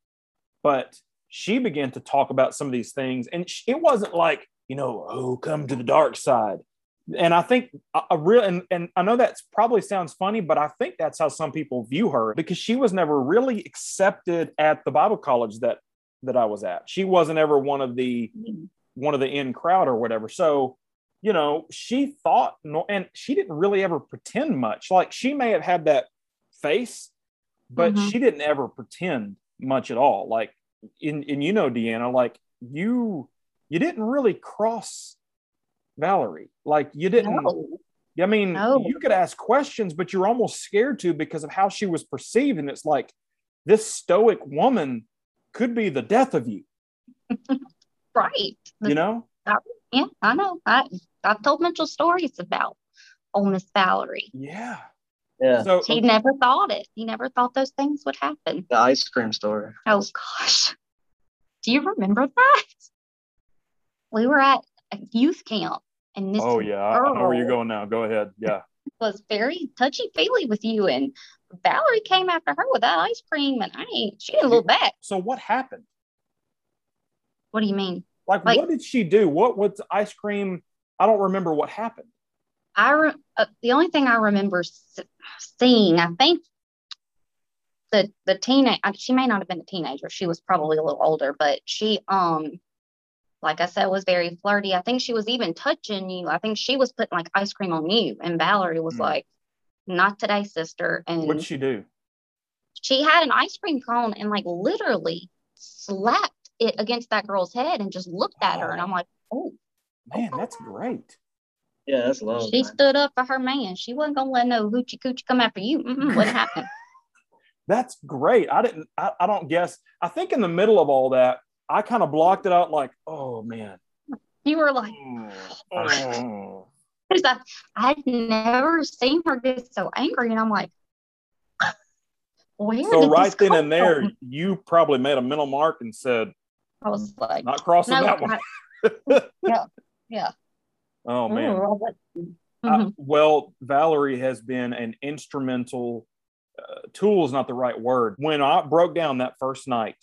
But she began to talk about some of these things and it wasn't like you know oh come to the dark side and i think a, real and, and i know that's probably sounds funny but i think that's how some people view her because she was never really accepted at the bible college that that i was at. She wasn't ever one of the one of the in crowd or whatever. So you know she thought and she didn't really ever pretend much. Like she may have had that face but Mhm. she didn't ever pretend much at all. Like in and you know deanna like you you didn't really cross valerie like you didn't No. i mean No. you could ask questions but you're almost scared to because of how she was perceived and it's like this stoic woman could be the death of you [laughs] Right. you know Yeah, I know. I I've told Mitchell stories about old Miss Valerie. yeah Yeah. so He never thought it. He never thought those things would happen. The ice cream story. Oh gosh. Do you remember that? We were at a youth camp. And this oh yeah. I I know where you're going now. Go ahead. Yeah. [laughs] was very touchy feely with you and Valerie came after her with that ice cream and I ain't she didn't look back. so what happened? What do you mean? like, Like- what did she do? What was ice cream? I don't remember what happened. I re- uh, the only thing I remember s- seeing, I think the the teenage she may not have been a teenager. She was probably a little older, but she um like I said was very flirty. I think she was even touching you. I think she was putting like ice cream on you, and Valerie was Hmm. like, "Not today, sister." And what did she do she had an ice cream cone and like literally slapped it against that girl's head and just looked at her. And I'm like, "Oh." man that's great Yeah, that's love. She man. stood up for her man. She wasn't gonna let no hoochie coochie come after you. Mm-mm, wouldn't happen. [laughs] that's great i didn't I, I don't guess i think in the middle of all that i kind of blocked it out like oh man You were like, mm. Oh. because I, I'd never seen her get so angry, and I'm like, where so did right this then come and there from? you probably made a mental mark and said I was like, not crossing no, that one. I- [laughs] yeah, yeah. oh mm, man Ooh, I was like, well, Valerie has been an instrumental. Uh, tool is not the right word. When I broke down that first night,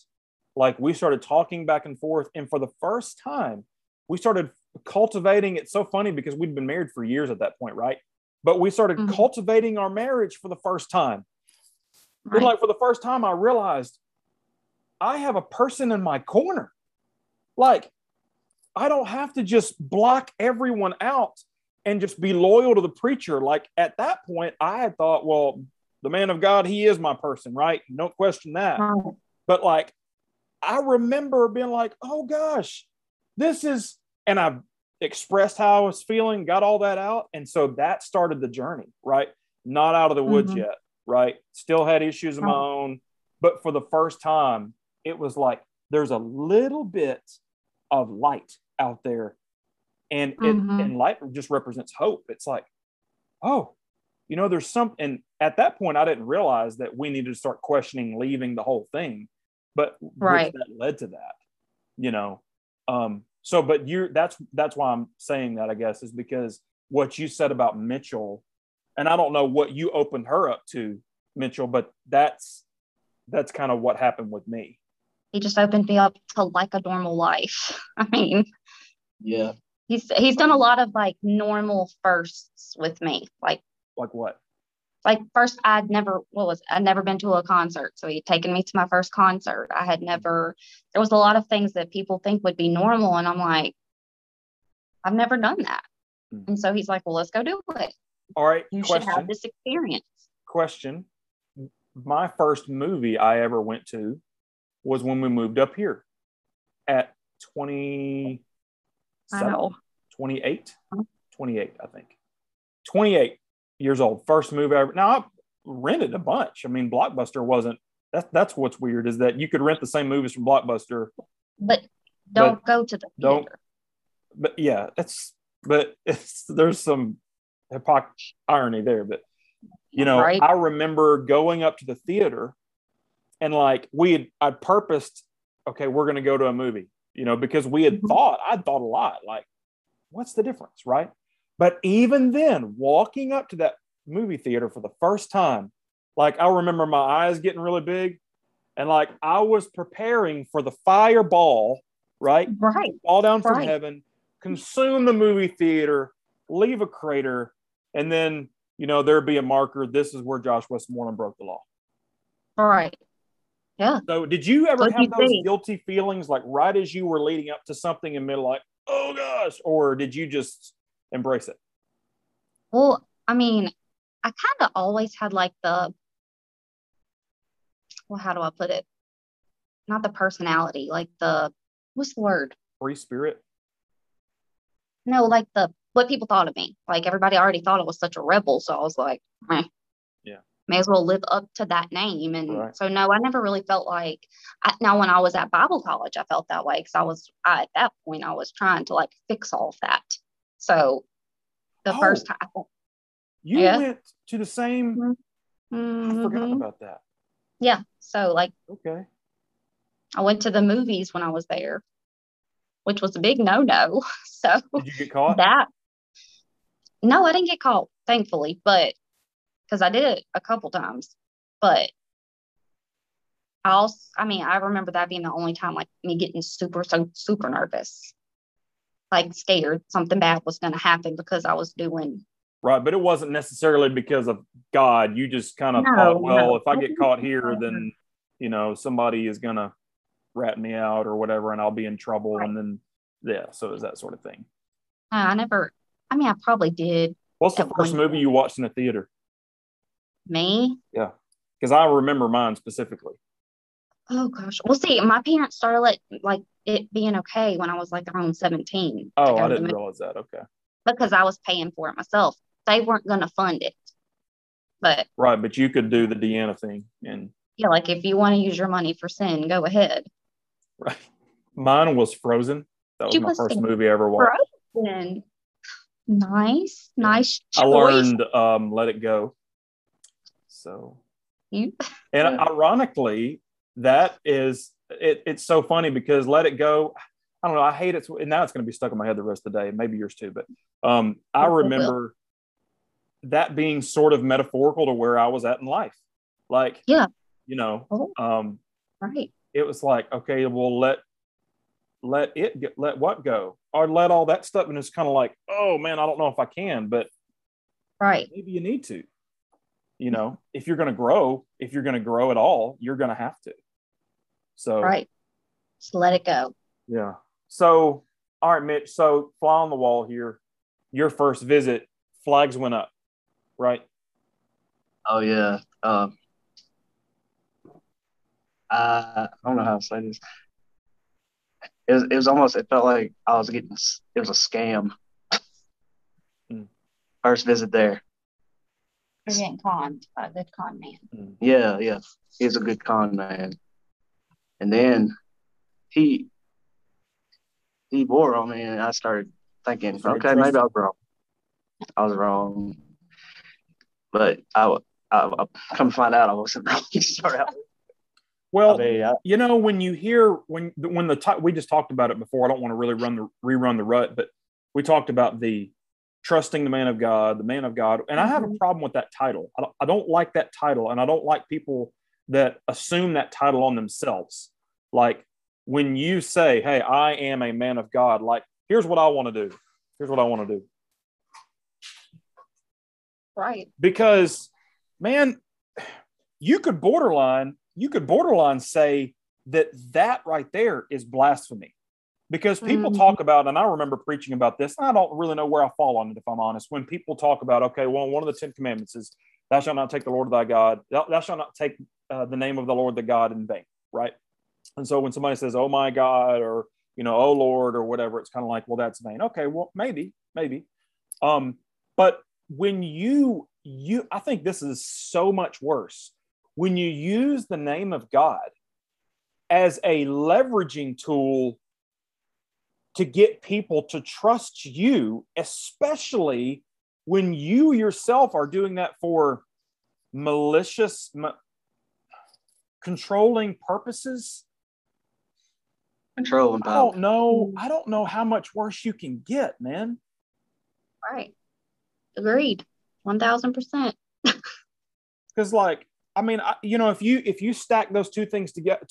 like we started talking back and forth, and for the first time, we started cultivating. It's so funny because we'd been married for years at that point, right? But we started Mhm. cultivating our marriage for the first time. Right. like for the first time, I realized I have a person in my corner. Like, I don't have to just block everyone out and just be loyal to the preacher. Like at that point, I had thought, well, the man of God, he is my person, right? Don't question that. Right. But like, I remember being like, oh gosh, this is, and I expressed how I was feeling, got all that out. And so that started the journey, right? Not out of the woods Mhm. yet, right? Still had issues of my own. But for the first time, it was like, there's a little bit of light out there. And, it, Mhm. and light just represents hope. It's like, oh, you know, there's something. and at that point, I didn't realize that we needed to start questioning leaving the whole thing, but which Right. that led to that, you know. Um, so, but you're that's that's why I'm saying that, I guess, is because what you said about Mitchell, and I don't know what you opened her up to, Mitchell, but that's that's kind of what happened with me. he just opened me up to like a normal life. [laughs] I mean, yeah, he's he's done a lot of like normal firsts with me. Like like what? Like first, I'd never what was I'd never been to a concert, so he'd taken me to my first concert. I had never. There was a lot of things that people think would be normal, and I'm like, I've never done that. Mm-hmm. And so he's like, well, let's go do it. All right. You question. should have this experience. Question. My first movie I ever went to was when we moved up here at 20 28 28 i think 28 years old first movie ever now i rented a bunch i mean blockbuster wasn't that's that's what's weird is that you could rent the same movies from blockbuster but don't but go to the theater. don't but yeah it's but it's there's some hypocrisy irony there but you know right. i remember going up to the theater and like we had i purposed okay we're going to go to a movie you know because we had mm-hmm. thought i'd thought a lot like what's the difference right but even then walking up to that movie theater for the first time like i remember my eyes getting really big and like i was preparing for the fireball right right fall down from right. heaven consume the movie theater leave a crater and then you know there'd be a marker this is where josh westmoreland broke the law all right yeah. So did you ever have you those think? guilty feelings like right as you were leading up to something in middle like, oh gosh, or did you just embrace it? Well, I mean, I kind of always had like the well, how do I put it? Not the personality, like the what's the word? Free spirit. No, like the what people thought of me. Like everybody already thought I was such a rebel, so I was like, Meh may as well live up to that name. And right. so, no, I never really felt like, I, now when I was at Bible college, I felt that way because I was, I, at that point, I was trying to like fix all of that. So the oh, first time. You yeah. went to the same, mm-hmm. I forgot mm-hmm. about that. Yeah. So, like, okay. I went to the movies when I was there, which was a big no no. [laughs] So, did you get caught? That, no, I didn't get caught, thankfully, but because I did it a couple times, but I also, I mean, I remember that being the only time like me getting super, so super nervous, like scared something bad was going to happen because I was doing. Right. But it wasn't necessarily because of God. You just kind of no, thought, well, no. if I get caught here, then, you know, somebody is going to rat me out or whatever, and I'll be in trouble. Right. And then, yeah. So is that sort of thing. Uh, I never, I mean, I probably did. What's the first movie you watched in the theater? Me? Yeah. Because I remember mine specifically. Oh gosh. Well, see, my parents started let, like it being okay when I was like around 17. Oh, I didn't realize that. Okay. Because I was paying for it myself. They weren't going to fund it. But right, but you could do the Deanna thing and yeah, like if you want to use your money for sin, go ahead. Right. Mine was Frozen. That was my first movie I ever watched. Frozen. Nice, nice. Choice. I learned um, Let It Go. So, you and [laughs] ironically, that is it, it's so funny because let it go. I don't know. I hate it. And now it's going to be stuck in my head the rest of the day, maybe yours too. But um, I remember that being sort of metaphorical to where I was at in life. Like, yeah, you know, oh, um, right. It was like, okay, well, let let it get, let what go, or let all that stuff. And it's kind of like, oh man, I don't know if I can, but right, maybe you need to you know if you're going to grow if you're going to grow at all you're going to have to so right just let it go yeah so all right mitch so fly on the wall here your first visit flags went up right oh yeah um uh, I don't know how to say this. It was, it was almost, it felt like I was getting, it was a scam. Mm. First visit there. You're getting conned by a good con man. Mm. Yeah, yeah. He's a good con man. And then he he bore on me and I started thinking, okay, maybe I was wrong. I was wrong. But I, I, I come find out I wasn't [laughs] wrong to start out well, I mean, I, you know, when you hear when when the t- we just talked about it before. I don't want to really run the rerun the rut, but we talked about the trusting the man of God, the man of God. And I have a mm-hmm. problem with that title. I don't, I don't like that title. And I don't like people that assume that title on themselves. Like when you say, Hey, I am a man of God, like, here's what I want to do. Here's what I want to do. Right. Because, man, you could borderline, you could borderline say that that right there is blasphemy because people mm-hmm. talk about and i remember preaching about this i don't really know where i fall on it if i'm honest when people talk about okay well one of the ten commandments is thou shalt not take the lord thy god thou, thou shalt not take uh, the name of the lord the god in vain right? And so when somebody says oh my god or you know oh lord or whatever it's kind of like well that's vain. Okay well maybe maybe. Um but when you you i think this is so much worse. When you use the name of god as a leveraging tool to get people to trust you, especially when you yourself are doing that for malicious, ma- controlling purposes. Control and power. I don't know. I don't know how much worse you can get, man. Right. Agreed. One thousand percent. [laughs] Because, like, I mean, I, you know, if you if you stack those two things together,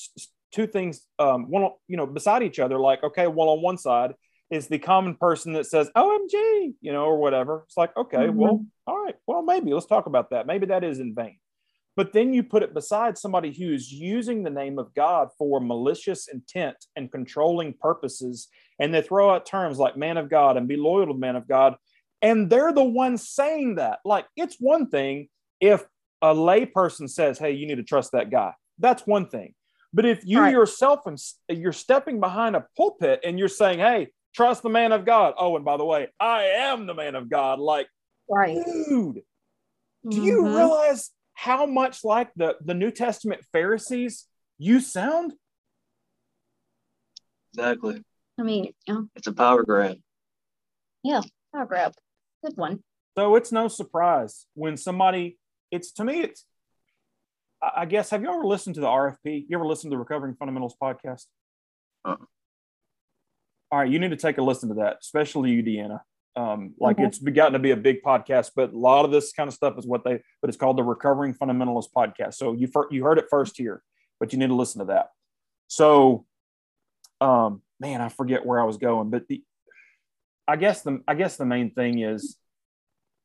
two things um, one you know beside each other like okay well on one side is the common person that says omg you know or whatever. It's like okay mm-hmm. well all right well maybe let's talk about that. Maybe that is in vain. But then you put it beside somebody who is using the name of god for malicious intent and controlling purposes and they throw out terms like man of god and be loyal to man of god and they're the ones saying that. Like it's one thing if a layperson says hey you need to trust that guy. That's one thing but if you right. yourself and you're stepping behind a pulpit and you're saying, "Hey, trust the man of God." Oh, and by the way, I am the man of God. Like, right, dude, mm-hmm. do you mm-hmm. realize how much like the the New Testament Pharisees you sound? Exactly. I mean, yeah. it's a power grab. Yeah, power grab. Good one. So it's no surprise when somebody. It's to me, it's I guess, have you ever listened to the RFP? You ever listened to the Recovering Fundamentals podcast? Uh-uh. All right, you need to take a listen to that, especially you, Deanna. Um, like mm-hmm. it's gotten to be a big podcast, but a lot of this kind of stuff is what they, but it's called the Recovering Fundamentalist podcast. So you you heard it first here, but you need to listen to that. So, um, man, I forget where I was going, but the, I guess the I guess the main thing is,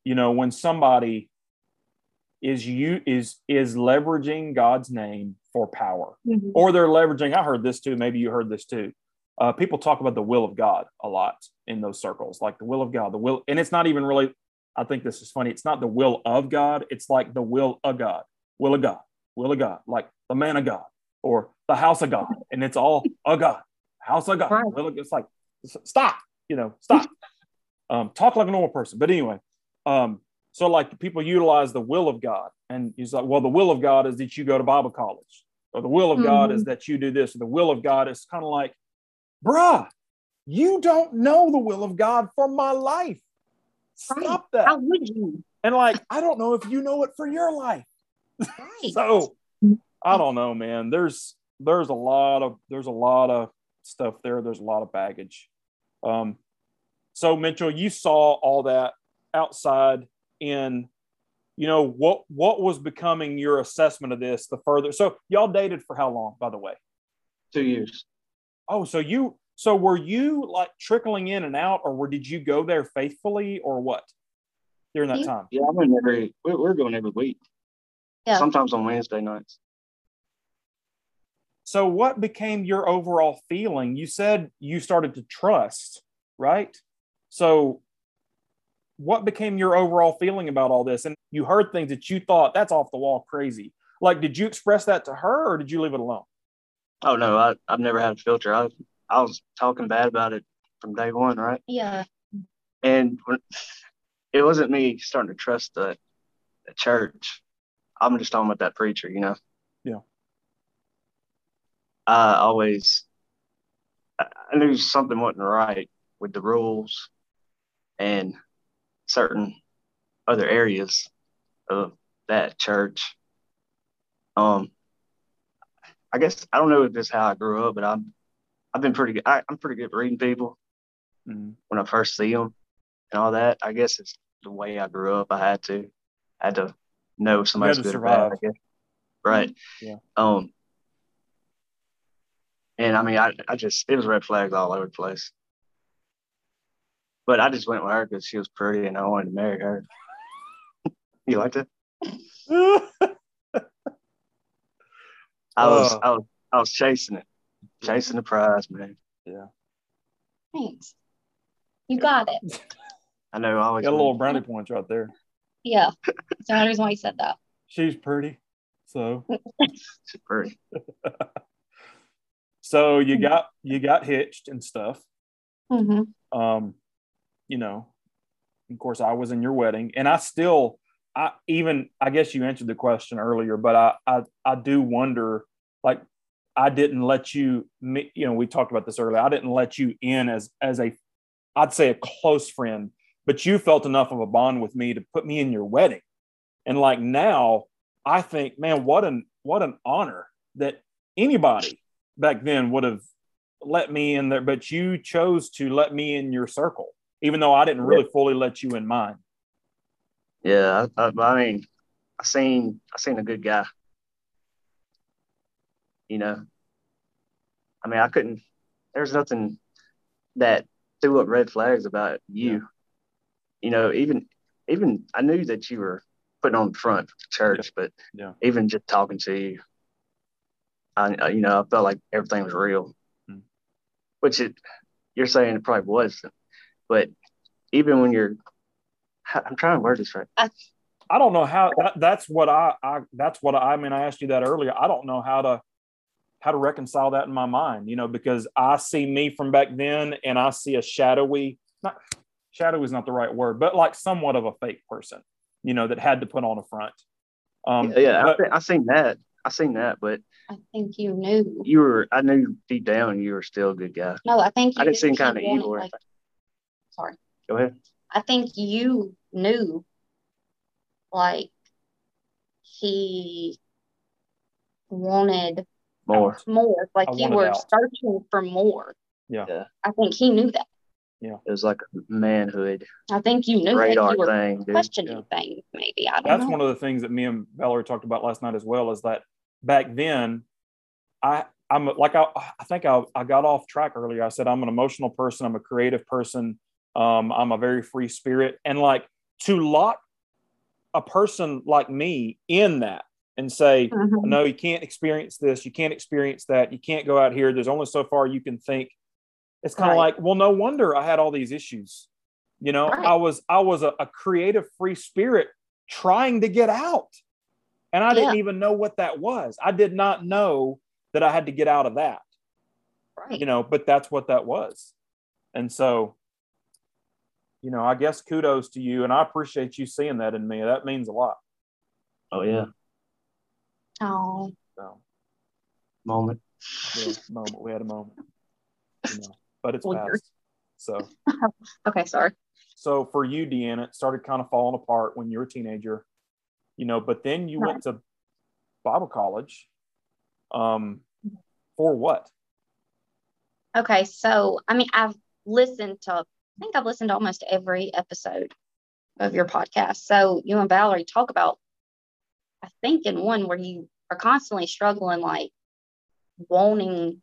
you know, when somebody is you is is leveraging God's name for power, mm-hmm. or they're leveraging. I heard this too. Maybe you heard this too. Uh, people talk about the will of God a lot in those circles, like the will of God, the will, and it's not even really. I think this is funny. It's not the will of God. It's like the will of God, will of God, will of God, like the man of God or the house of God, and it's all a God, house of God. Right. Will of, it's like stop, you know, stop. [laughs] Um, talk like a normal person. But anyway, um, so like people utilize the will of God, and he's like, well, the will of God is that you go to Bible college, or the will of mm-hmm. God is mm-hmm. that you do this, or the will of God is kind of like, bruh, you don't know the will of God for my life. Stop right. that. How would you? And like, I don't know if you know it for your life. Right. [laughs] so I don't know, man. There's there's a lot of there's a lot of stuff there. There's a lot of baggage. Um, so Mitchell, you saw all that outside in you know what what was becoming your assessment of this the further so y'all dated for how long by the way? Two years. Oh so you so were you like trickling in and out or were, did you go there faithfully or what during that time? Yeah i went every we're going every week. Yeah. Sometimes on wednesday nights. So what became your overall feeling? You said you started to trust right? So what became your overall feeling about all this? And you heard things that you thought that's off the wall crazy. Like, did you express that to her or did you leave it alone? Oh no, I, I've never had a filter. I I was talking bad about it from day one, right? Yeah. And when, it wasn't me starting to trust the, the church. I'm just talking about that preacher, you know. Yeah. I always I knew something wasn't right with the rules, and certain other areas of that church. Um, I guess I don't know if this is how I grew up, but I'm I've been pretty good. I, am pretty good at reading people mm-hmm. when I first see them and all that. I guess it's the way I grew up. I had to I had to know somebody's good survive. or bad. I guess. Right. Yeah. Um. And I mean, I, I just, it was red flags all over the place. But I just went with her because she was pretty and I wanted to marry her. [laughs] you liked it? [laughs] I was, Oh. I was, I was chasing it, chasing the prize, man. yeah. Thanks. You got it. I know. I always Got a little brownie points right there. Yeah. That's the only reason why you said that. She's pretty. So [laughs] She's pretty. so you got you got hitched and stuff. Mm-hmm. um you know of course i was in your wedding and i still i even i guess you answered the question earlier but i i, I do wonder like i didn't let you you know we talked about this earlier i didn't let you in as as a i'd say a close friend but you felt enough of a bond with me to put me in your wedding. And like now i think man what an what an honor that anybody back then would have let me in there, but you chose to let me in your circle, even though I didn't really fully let you in mine. Yeah. I, I, I mean, I seen, I seen a good guy. You know, I mean, I couldn't. There's nothing that threw up red flags about you. Yeah. You know, even, even I knew that you were putting on the front for the church, but Yeah. even just talking to you, I, you know, I felt like everything was real. Hmm. Which it, you're saying it probably wasn't, but even when you're, I'm trying to word this right. I don't know how that, that's what I, I that's what I, I mean I asked you that earlier. I don't know how to how to reconcile that in my mind, you know, because I see me from back then and I see a shadowy not shadowy is not the right word, but like somewhat of a fake person, you know, that had to put on a front. Um yeah, yeah, I, but- thi- I seen that. I seen that, but I think you knew. you were. I knew deep down you were still a good guy. No, I think you I didn't seem kind of evil. Or like- anything. Sorry. Go ahead. I think you knew like he wanted More. more. Like I you were out. searching for more. Yeah. Yeah. I think he knew that. Yeah. It was like manhood I think you knew radar that you were thing, dude. questioning things, maybe. I don't that's know. one of the things that me and Valerie talked about last night as well is that back then I I'm like I, I think I, I got off track earlier. I said I'm an emotional person, I'm a creative person, um, I'm a very free spirit. And like to lock a person like me in that and say, Mhm. no, you can't experience this, you can't experience that, you can't go out here, there's only so far you can think. It's kind of Right. like, well, no wonder I had all these issues. You know, Right. I was I was a, a creative free spirit trying to get out. And I didn't even know what that was. I did not know that I had to get out of that, Right. you know, but that's what that was. And so, you know, I guess kudos to you. And I appreciate you seeing that in me. That means a lot. Oh yeah. Oh, So, Moment. yeah, moment. We had a moment, you know, but it's Weird. past. So, [laughs] okay. Sorry. so for you, Deanna, it started kind of falling apart when you were a teenager, you know, but then you went to Bible college. Um, for what? Okay. So, I mean, I've listened to, I think I've listened to almost every episode of your podcast. So, you and Valerie talk about, I think, in one where you are constantly struggling, like wanting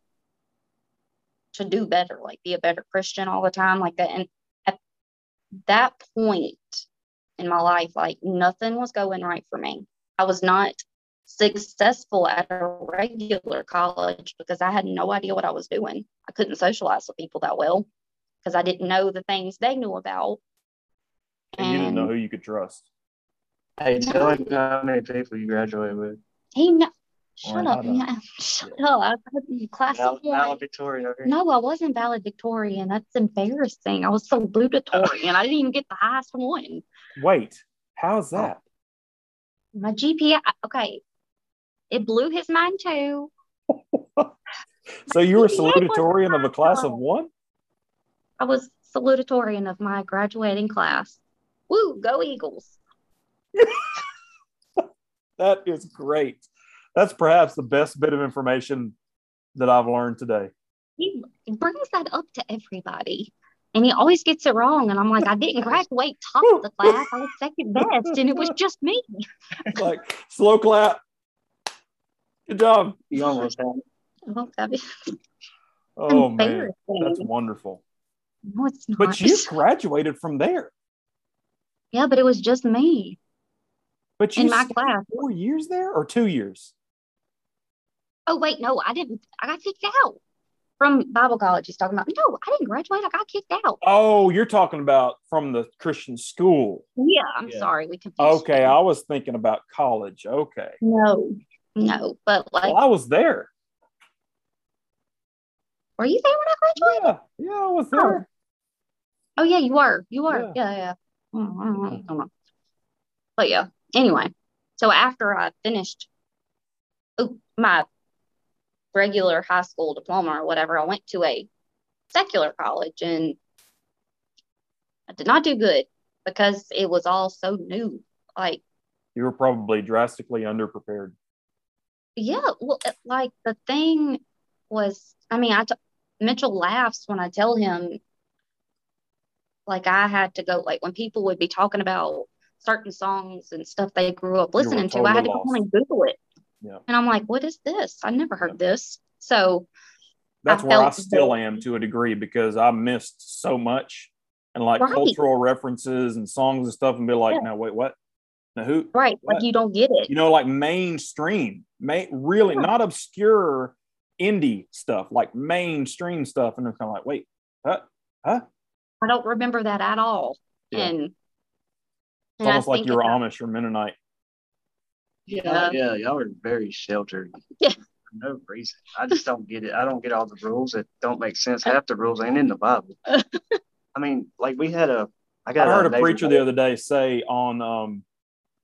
to do better, like be a better Christian all the time, like that. And at that point in my life, like nothing was going right for me. I was not successful at a regular college because I had no idea what I was doing. I couldn't socialize with people that well because I didn't know the things they knew about. And you didn't know who you could trust. Hey, tell me how many people you graduated with. he kno- uh, [laughs] shut up, I man. Shut up. I was in class Val, of one. valedictorian over here. No, I wasn't valedictorian. That's embarrassing. I was salutatorian. I didn't even get the highest one. Wait, how's oh. that? My GPA, okay, it blew his mind too. [laughs] So you were [laughs] GPA was salutatorian of a class of one? I was salutatorian of my graduating class. Woo, go Eagles. [laughs] That is great. That's perhaps the best bit of information that I've learned today. He brings that up to everybody. And he always gets it wrong. And I'm like, I didn't [laughs] graduate top of the class. I was second [laughs] best. And it was just me. like slow clap. Good job. You almost had it. Oh, that'd be- Oh man, that's wonderful. No, it's not. But you [laughs] graduated from there. Yeah, but it was just me. But you in my class. four years there or two years? Oh wait, no, I didn't. I got kicked out from Bible college. He's talking about. No, I didn't graduate. I got kicked out. Oh, you're talking about from the Christian school. Yeah, I'm yeah. sorry. We confused. Okay, I was thinking about college. Okay. No, no, but like well, I was there. Were you there when I graduated? Yeah, yeah, I was oh. there. Oh, yeah, you are. You are. Yeah, yeah. yeah. Mm-hmm. But yeah. Anyway, so after I finished oh, my regular high school diploma or whatever, I went to a secular college and I did not do good because it was all so new. Like you were probably drastically underprepared. Yeah, well, like the thing was, I mean, I t- Mitchell laughs when I tell him, like I had to go, like when people would be talking about certain songs and stuff they grew up listening totally to, I had to go home and Google it. Yeah. And I'm like, what is this? I never heard yeah. this. So that's I where I still that, am to a degree because I missed so much and like right. cultural references and songs and stuff and be like, yeah. no, wait, what? Now who? Right. What? Like you don't get it. You know, like mainstream, main, really yeah. not obscure indie stuff, like mainstream stuff. And they're kind of like, wait, huh? Huh? I don't remember that at all. Yeah. And it's almost like you're Amish or Mennonite. Yeah. yeah, y'all are very sheltered. [laughs] Yeah. For no reason. I just don't get it. I don't get all the rules that don't make sense. Half the rules ain't in the Bible. [laughs] I mean, like we had a I got I heard a, a preacher the other day say on um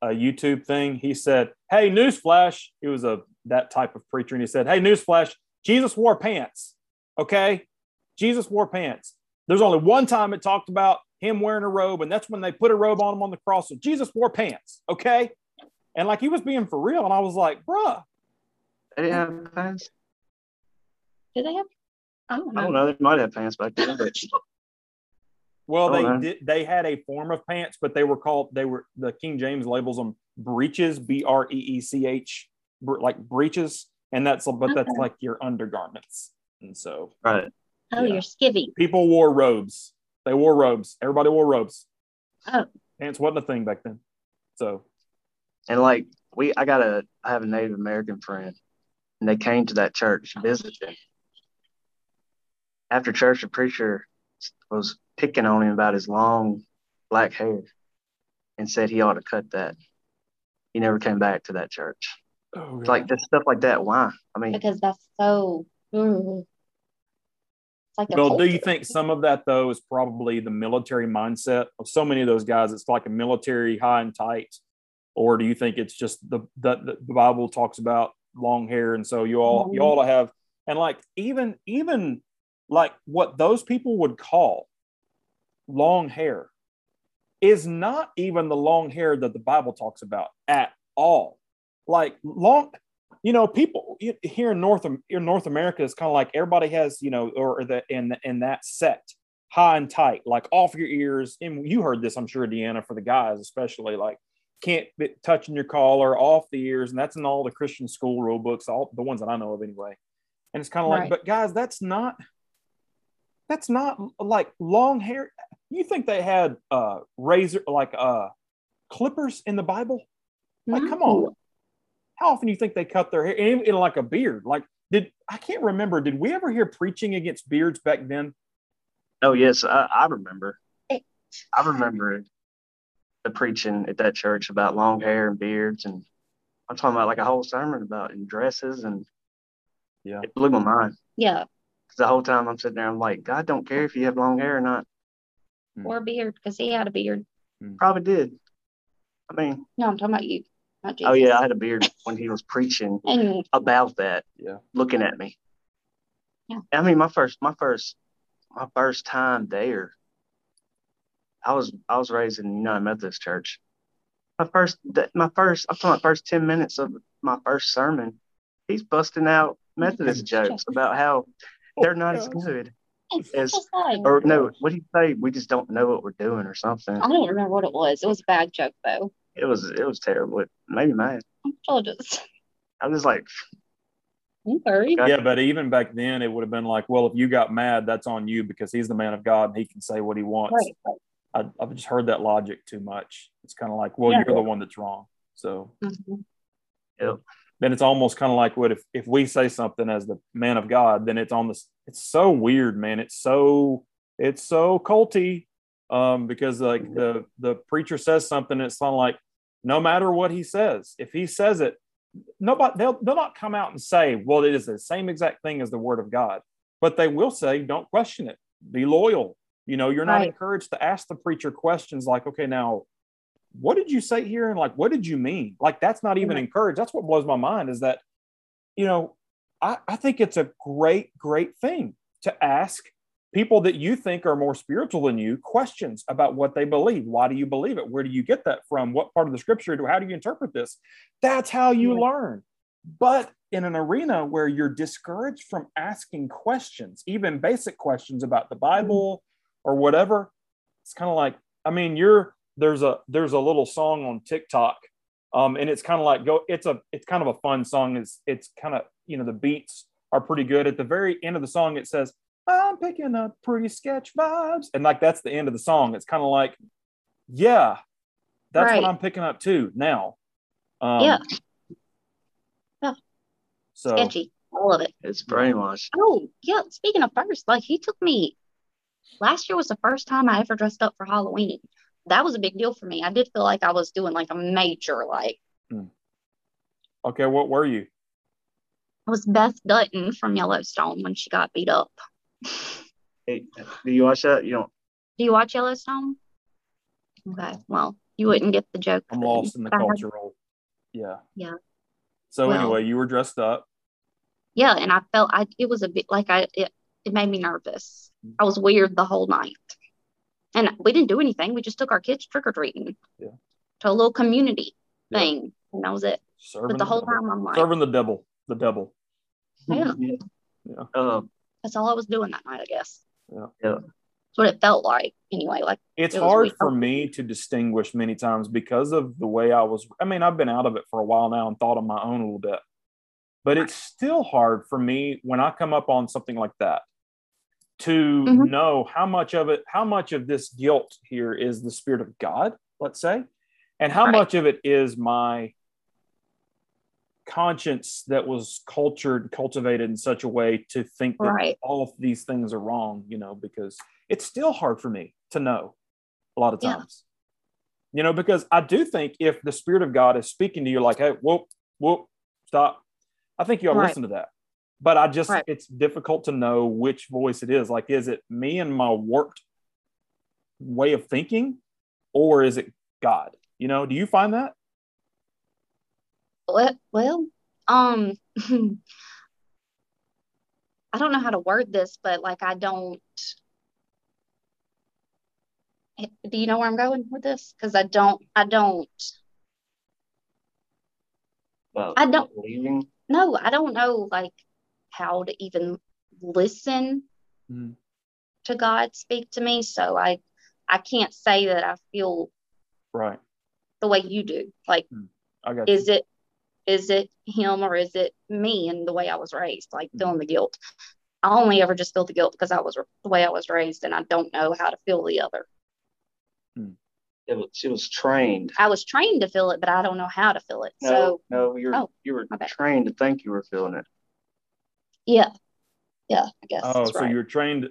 a YouTube thing, he said, Hey, newsflash. He was a that type of preacher, and he said, Hey, newsflash, Jesus wore pants. Okay. Jesus wore pants. There's only one time it talked about him wearing a robe, and that's when they put a robe on him on the cross. So Jesus wore pants. Okay. And like he was being for real. And I was like, bruh. They didn't have pants. Did they have? I don't know. I don't know. They might have pants back then, but. [laughs] well, they know. did. They had a form of pants, but they were called. They were the King James labels them breeches, B R E E C H, like breeches, and that's but okay. that's like your undergarments, and so right. Oh, yeah. you're skivvy. People wore robes. They wore robes. Everybody wore robes. Oh. Pants wasn't a thing back then. So and like we, I got a, I have a Native American friend, and they came to that church visiting. After church, the preacher was picking on him about his long black hair, and said he ought to cut that. He never came back to that church. Oh, really? like just stuff like that. Why? I mean, because that's so. Mm, like well, do you think some of that though is probably the military mindset of so many of those guys? It's like a military high and tight or do you think it's just the the, the Bible talks about long hair, and so you all you all have and like even even like what those people would call long hair is not even the long hair that the Bible talks about at all. Like long, you know, people here in North in North America is kind of like everybody has, you know, or the in in that set high and tight, like off your ears. And you heard this, I'm sure, Deanna, for the guys especially, like can't be touching your collar off the ears, and that's in all the Christian school rule books, all the ones that I know of anyway. And it's kind of like, right. but guys, that's not that's not like long hair. You think they had uh razor like uh clippers in the Bible? Like, no. come on. How often do you think they cut their hair in, in like a beard? Like, did I can't remember, did we ever hear preaching against beards back then? Oh yes, I, I remember. I remember the preaching at that church about long hair and beards and I'm talking about like a whole sermon about in dresses and yeah, it blew my mind. Yeah. Because the whole time I'm sitting there, I'm like, God don't care if you have long hair or not. Hmm. Or a beard, because he had a beard. Hmm. Probably did. I mean, no, I'm talking about you. Oh, oh yeah, I had a beard when he was preaching [laughs] and, about that. Yeah, looking at me. Yeah. I mean, my first, my first, my first time there I was I was raised in the United Methodist Church. My first my first I'm talking about first ten minutes of my first sermon, he's busting out [laughs] Methodist jokes about how they're not as oh, good as or no, what do you say? We just don't know what we're doing or something. I don't remember what it was. It was a bad joke though. It was it was terrible. It made me mad. I was just I was like Okay. Yeah, but even back then, it would have been like, well, if you got mad, that's on you because he's the man of God and he can say what he wants. Right. right. I, I've just heard that logic too much. It's kind of like, well, Yeah. you're the one that's wrong. So Mhm. Yep. then it's almost kind of like what if if we say something as the man of God, then it's on this. It's so weird, man. It's so it's so culty, um, because like the the preacher says something, it's kind of like no matter what he says, if he says it, nobody they'll they'll not come out and say, well, it is the same exact thing as the word of God, but they will say, don't question it, be loyal. You know, you're not Right. encouraged to ask the preacher questions like, okay, now what did you say here and like what did you mean like that's not even Right. encouraged that's what blows my mind is that you know I, I think it's a great great thing to ask people that you think are more spiritual than you questions about what they believe. Why do you believe it? Where do you get that from? What part of the scripture do how do you interpret this? That's how you learn. But in an arena where you're discouraged from asking questions even basic questions about the bible or whatever it's kind of like i mean you're there's a there's a little song on tiktok um and it's kind of like go it's a it's kind of a fun song. It's it's kind of you know the beats are pretty good. At the very end of the song it says i'm picking up pretty sketch vibes and like that's the end of the song it's kind of like yeah that's Right. what i'm picking up too now um Yeah. so Sketchy. All of it. It's brainwashed. Oh, yeah. Speaking of first, like he took me last year was the first time I ever dressed up for Halloween. That was a big deal for me. I did feel like I was doing like a major, like okay what were you it was Beth Dutton from Yellowstone when she got beat up. Hey, do you watch that? You don't. Do you watch Yellowstone? Okay. Well, you wouldn't get the joke. i'm then. lost in the But cultural yeah Yeah. so Well- anyway you were dressed up Yeah, and I felt I it was a bit like I it, it made me nervous. I was weird the whole night. And we didn't do anything. We just took our kids trick or treating Yeah. to a little community Yeah. thing. And that was it. serving But the whole devil. time I'm like, serving the devil the devil Yeah. [laughs] Yeah. Um, that's all I was doing that night, I guess. Yeah. Yeah. That's what it felt like anyway. Like it's It hard weird. for me to distinguish many times because of the way I was. I mean, I've been out of it for a while now and thought on my own a little bit, but it's still hard for me when I come up on something like that to Mhm. know how much of it, how much of this guilt here is the spirit of God, let's say, and how Right. much of it is my conscience that was cultured, cultivated in such a way to think that Right. all of these things are wrong, you know, because it's still hard for me to know a lot of Yeah. times. You know, because I do think if the Spirit of God is speaking to you, like, hey, whoop, whoop, stop, I think you ought to Right. listen to that. But I just, Right. it's difficult to know which voice it is. Like, is it me and my warped way of thinking, or is it God? You know, do you find that? Well, well um [laughs] I don't know how to word this, but like I don't do you know where I'm going with this? Because I don't I don't about I don't- leaving. no, I don't know like how to even listen Mhm. to God speak to me. So I I can't say that I feel Right. the way you do. Like, I got you. is it is it him or is it me and the way I was raised? Like mm-hmm. feeling the guilt. I only ever just feel the guilt because I was the way I was raised, and I don't know how to feel the other. Hmm. It was, she was trained. I was trained to feel it, but I don't know how to feel it. No, So no, you're oh, you were my trained to think you were feeling it. yeah, yeah, I guess. Oh, that's so right. you're trained.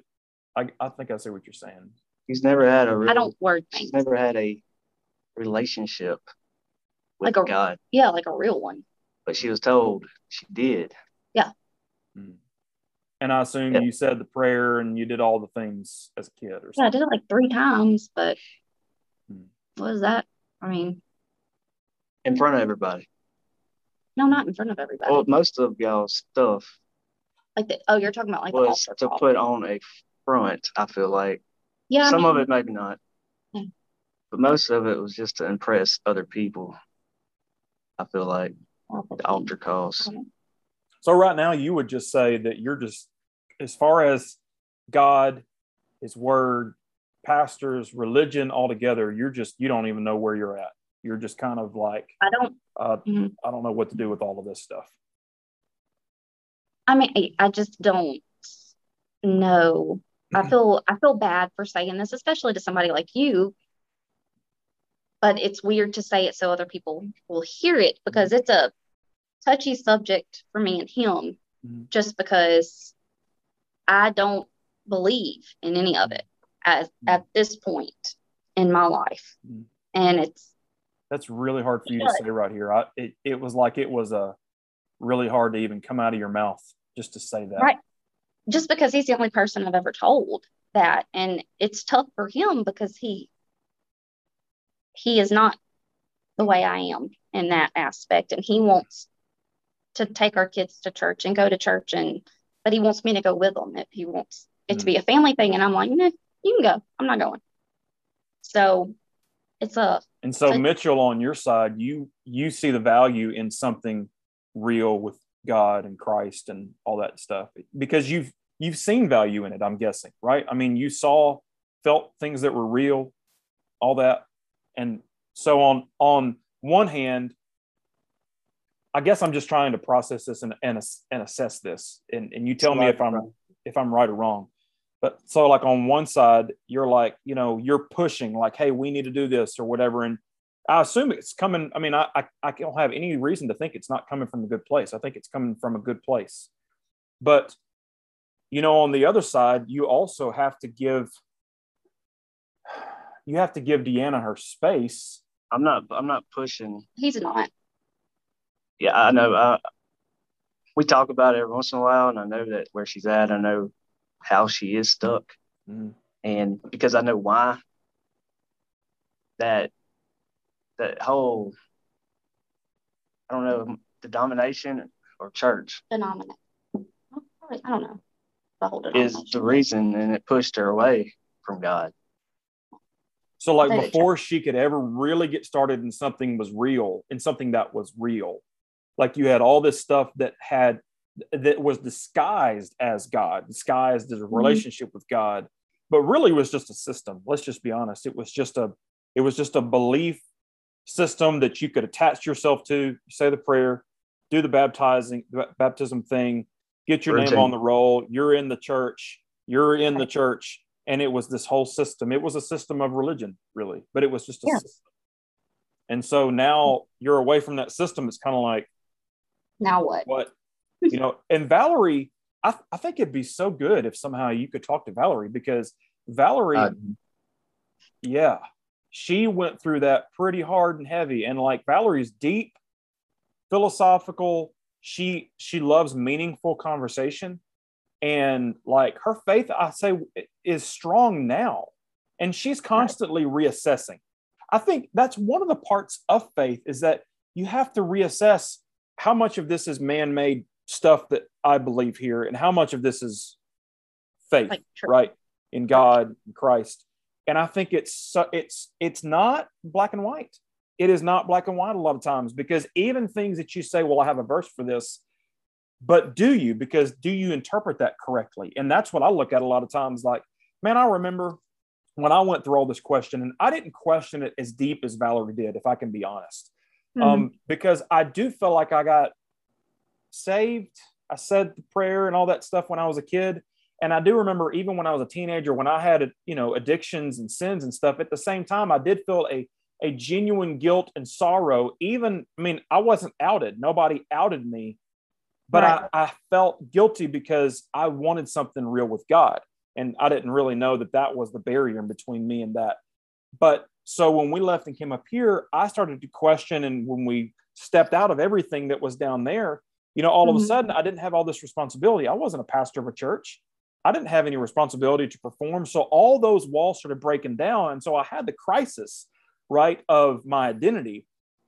I, I think I see what you're saying. He's never had a real. I don't word She's things. never had a relationship with Like a- God, Yeah, like a real one. but she was told she did. Yeah. And I assume Yeah. you said the prayer and you did all the things as a kid or Yeah, I did it like three times, but Hmm. what is that? I mean, in front of everybody. no, not in front of everybody. Well, most of y'all's stuff like the, oh, you're talking about like the was altar to call. put on a front. I feel like Yeah, I some of mean, it maybe not, Yeah. but most of it was just to impress other people. I feel like the altar calls. So right now you would just say that you're just as far as God, his word, pastors, religion altogether, you're just you don't even know where you're at. You're just kind of like I don't. uh, Mhm. I don't know what to do with all of this stuff. I mean, I, I just don't know. I feel I feel bad for saying this, especially to somebody like you. But it's weird to say it so other people will hear it because it's a touchy subject for me and him, mm-hmm. just because I don't believe in any of it as mm-hmm. at this point in my life. Mm-hmm. And it's that's really hard for you to say right here. I, it, it was like it was a really hard to even come out of your mouth just to say that. Right. Just because he's the only person I've ever told that. And it's tough for him because he he is not the way I am in that aspect. And he wants to take our kids to church and go to church and but he wants me to go with him if he wants it mm. to be a family thing. And I'm like, nah, you can go. I'm not going. So it's a and so Mitchell on your side, you you see the value in something real with God and Christ and all that stuff because you've you've seen value in it, I'm guessing, right? I mean, you saw felt things that were real, all that. And so on on one hand, I guess I'm just trying to process this and and, and assess this. And, and you tell me if I'm if I'm right or wrong. But so like on one side, you're like, you know, you're pushing like, hey, we need to do this or whatever. And I assume it's coming. I mean, I, I, I don't have any reason to think it's not coming from a good place. I think it's coming from a good place. But, you know, on the other side, you also have to give, you have to give Deanna her space. I'm not, I'm not pushing. He's not. Yeah, I know. Uh, we talk about it every once in a while, and I know that where she's at. I know how she is stuck. Mm-hmm. And because I know why, that that whole I don't know the domination or church denomination. I don't know. The whole is the reason, and it pushed her away from God. So, like before she could ever really get started in something was real, in something that was real, like you had all this stuff that had that was disguised as God, disguised as a mm-hmm. relationship mm-hmm. with God, but really was just a system. Let's just be honest. It was just a it was just a belief system that you could attach yourself to, say the prayer, do the baptizing the baptism thing, get your name on the roll, you're in the church, you're in the church. And it was this whole system. It was a system of religion, really, but it was just a yeah. system. And so now you're away from that system. It's kind of like, now what? What you know, and Valerie, I, th- I think it'd be so good if somehow you could talk to Valerie because Valerie, uh, yeah, she went through that pretty hard and heavy. And like Valerie's deep, philosophical. She she loves meaningful conversation, and like her faith, I say, is strong now, and she's constantly right. reassessing. I think that's one of the parts of faith is that you have to reassess how much of this is man-made stuff that I believe here and how much of this is faith, like, right? In God, in Christ. And I think it's it's it's not black and white. It is not black and white a lot of times because even things that you say, well, I have a verse for this, but do you? Because do you interpret that correctly? And that's what I look at a lot of times. Like, man, I remember when I went through all this question, and I didn't question it as deep as Valerie did, if I can be honest, mm-hmm. um, because I do feel like I got saved. I said the prayer and all that stuff when I was a kid. And I do remember even when I was a teenager, when I had, you know, addictions and sins and stuff, at the same time, I did feel a, a genuine guilt and sorrow. Even, I mean, I wasn't outed. Nobody outed me, but right. I, I felt guilty because I wanted something real with God. And I didn't really know that that was the barrier in between me and that. But so when we left and came up here, I started to question. And when we stepped out of everything that was down there, you know, all mm-hmm. of a mm-hmm. sudden I didn't have all this responsibility. I wasn't a pastor of a church. I didn't have any responsibility to perform. So all those walls started breaking down. And so I had the crisis, right, of my identity.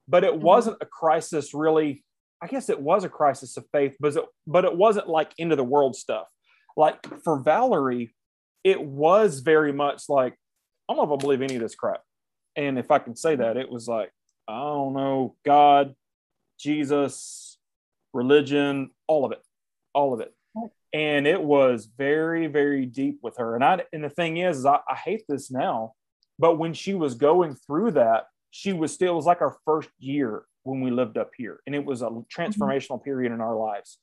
But it mm-hmm. wasn't a crisis really. I guess it was a crisis of faith, but it, but it wasn't like into the world stuff. Like for Valerie, it was very much like, I don't know if I believe any of this crap. And if I can say mm-hmm. that, it was like, I don't know, God, Jesus, religion, all of it, all of it. And it was very, very deep with her. And I and the thing is, is I, I hate this now, but when she was going through that, she was still it was like our first year when we lived up here, and it was a transformational mm-hmm. period in our lives.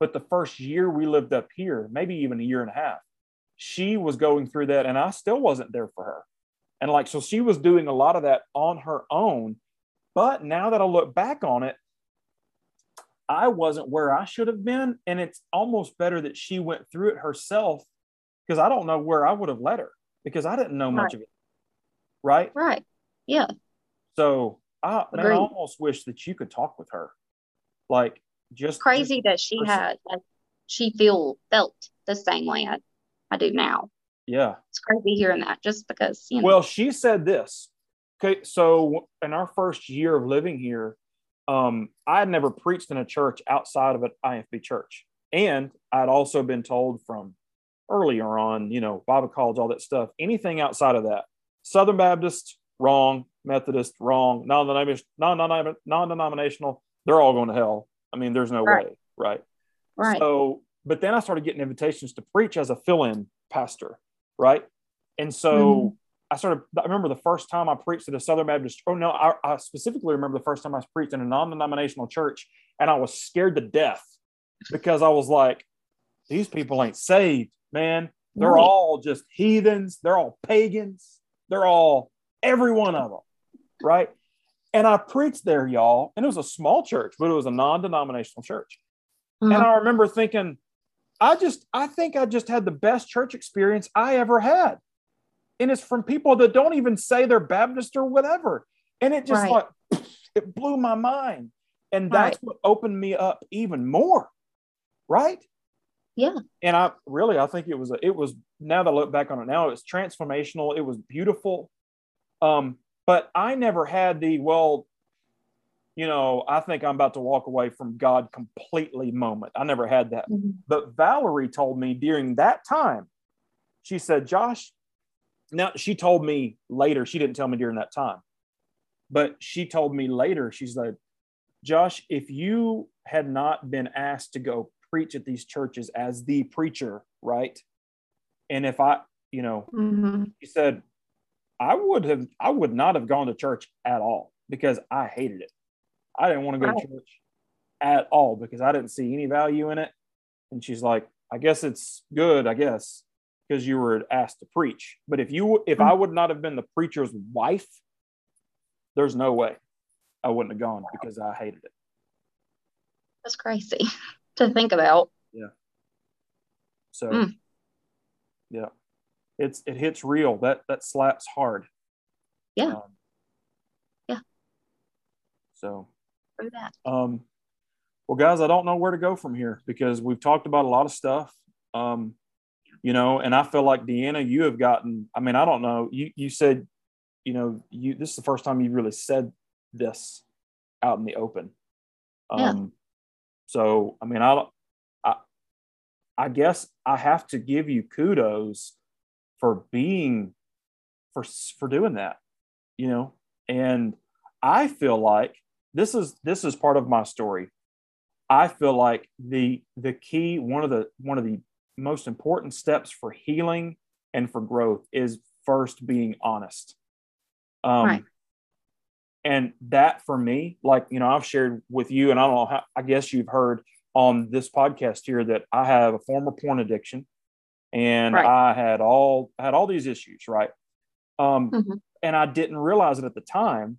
But the first year we lived up here, maybe even a year and a half, she was going through that and I still wasn't there for her. And like, so she was doing a lot of that on her own. But now that I look back on it, I wasn't where I should have been. And it's almost better that she went through it herself because I don't know where I would have let her because I didn't know much of it. Right. Right. Yeah. So I, man, I almost wish that you could talk with her. Like, just Crazy that she person- had like she feel felt the same way I, I do now. yeah. It's crazy hearing that just because you know Well, she said this. Okay, so in our first year of living here, um, I had never preached in a church outside of an IFB church, and I'd also been told from earlier on, you know, Bible college, all that stuff. Anything outside of that, Southern Baptist, wrong. Methodist, wrong. Non-denominational, non-denominational, they're all going to hell. I mean, there's no Right. way, right? right. So, but then I started getting invitations to preach as a fill-in pastor, right? And so Mhm. I started. I remember the first time I preached at a Southern Baptist. Oh no, I, I specifically remember the first time I preached in a non-denominational church, and I was scared to death because I was like, "These people ain't saved, man. They're all just heathens. They're all pagans. They're all every one of them, right?" And I preached there, y'all, and it was a small church, but it was a non-denominational church. Mhm. And I remember thinking, I just, I think I just had the best church experience I ever had. And it's from people that don't even say they're Baptist or whatever. And it just Right. like, [sniffs] it blew my mind. And that's Right. what opened me up even more. Right. Yeah. And I really, I think it was, a, it was, now that I look back on it now, it was transformational. It was beautiful. Um, but I never had the, well, you know, I think I'm about to walk away from God completely moment. I never had that. Mhm. But Valerie told me during that time, she said, Josh, now she told me later, she didn't tell me during that time, but she told me later, she's like, Josh, if you had not been asked to go preach at these churches as the preacher, right? And if I, you know, Mhm. he said, I would have, I would not have gone to church at all because I hated it. I didn't want to go Right. to church at all because I didn't see any value in it. And she's like, I guess it's good, I guess, because you were asked to preach. But if you, if I would not have been the preacher's wife, there's no way I wouldn't have gone because I hated it. That's crazy [laughs] to think about. Yeah. So, Mm. yeah, it's it hits real. That that slaps hard. Yeah. Um, Yeah. So, that. um, well, guys, I don't know where to go from here because we've talked about a lot of stuff. Um, you know, and I feel like Deanna, you have gotten. I mean, I don't know. You you said, you know, you this is the first time you really said this out in the open. Yeah. Um, so I mean, I don't. I I guess I have to give you kudos for being for for doing that. You know, and I feel like this is this is part of my story. I feel like the the key one of the one of the most important steps for healing and for growth is first being honest. Um, Right. And that for me, like you know, I've shared with you, and I don't know how. I guess you've heard on this podcast here that I have a former porn addiction, and Right. I had all had all these issues, right? Um, Mhm. and I didn't realize it at the time.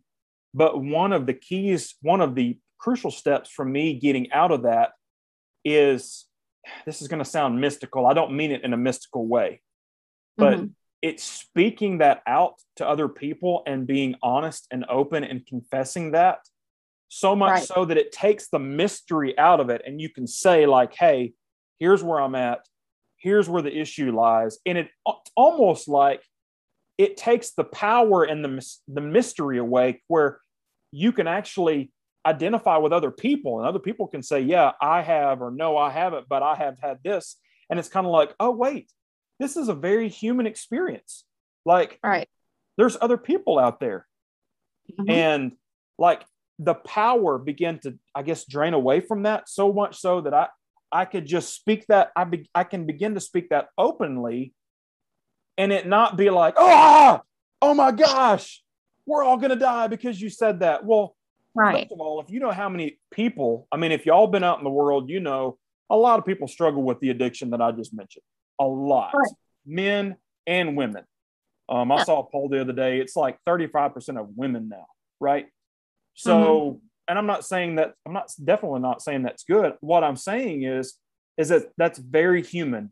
But one of the keys, one of the crucial steps for me getting out of that is [sighs] this is going to sound mystical. I don't mean it in a mystical way, but Mhm. it's speaking that out to other people and being honest and open and confessing that so much Right. so that it takes the mystery out of it and you can say like hey here's where i'm at here's where the issue lies and it almost like it takes the power and the the mystery away where you can actually identify with other people and other people can say yeah i have or no i haven't but i have had this and it's kind of like oh wait this is a very human experience like Right. there's other people out there Mhm. and like the power began to i guess drain away from that so much so that i i could just speak that i be, i can begin to speak that openly and it not be like oh oh my gosh we're all going to die because you said that well right. First of all, if you know how many people, I mean, if y'all been out in the world, you know a lot of people struggle with the addiction that I just mentioned. A lot, Right. men and women. Um, I Yeah. saw a poll the other day. It's like 35% of women now, right? So, Mm-hmm. And I'm not saying that, I'm not definitely not saying that's good. What I'm saying is, is that that's very human.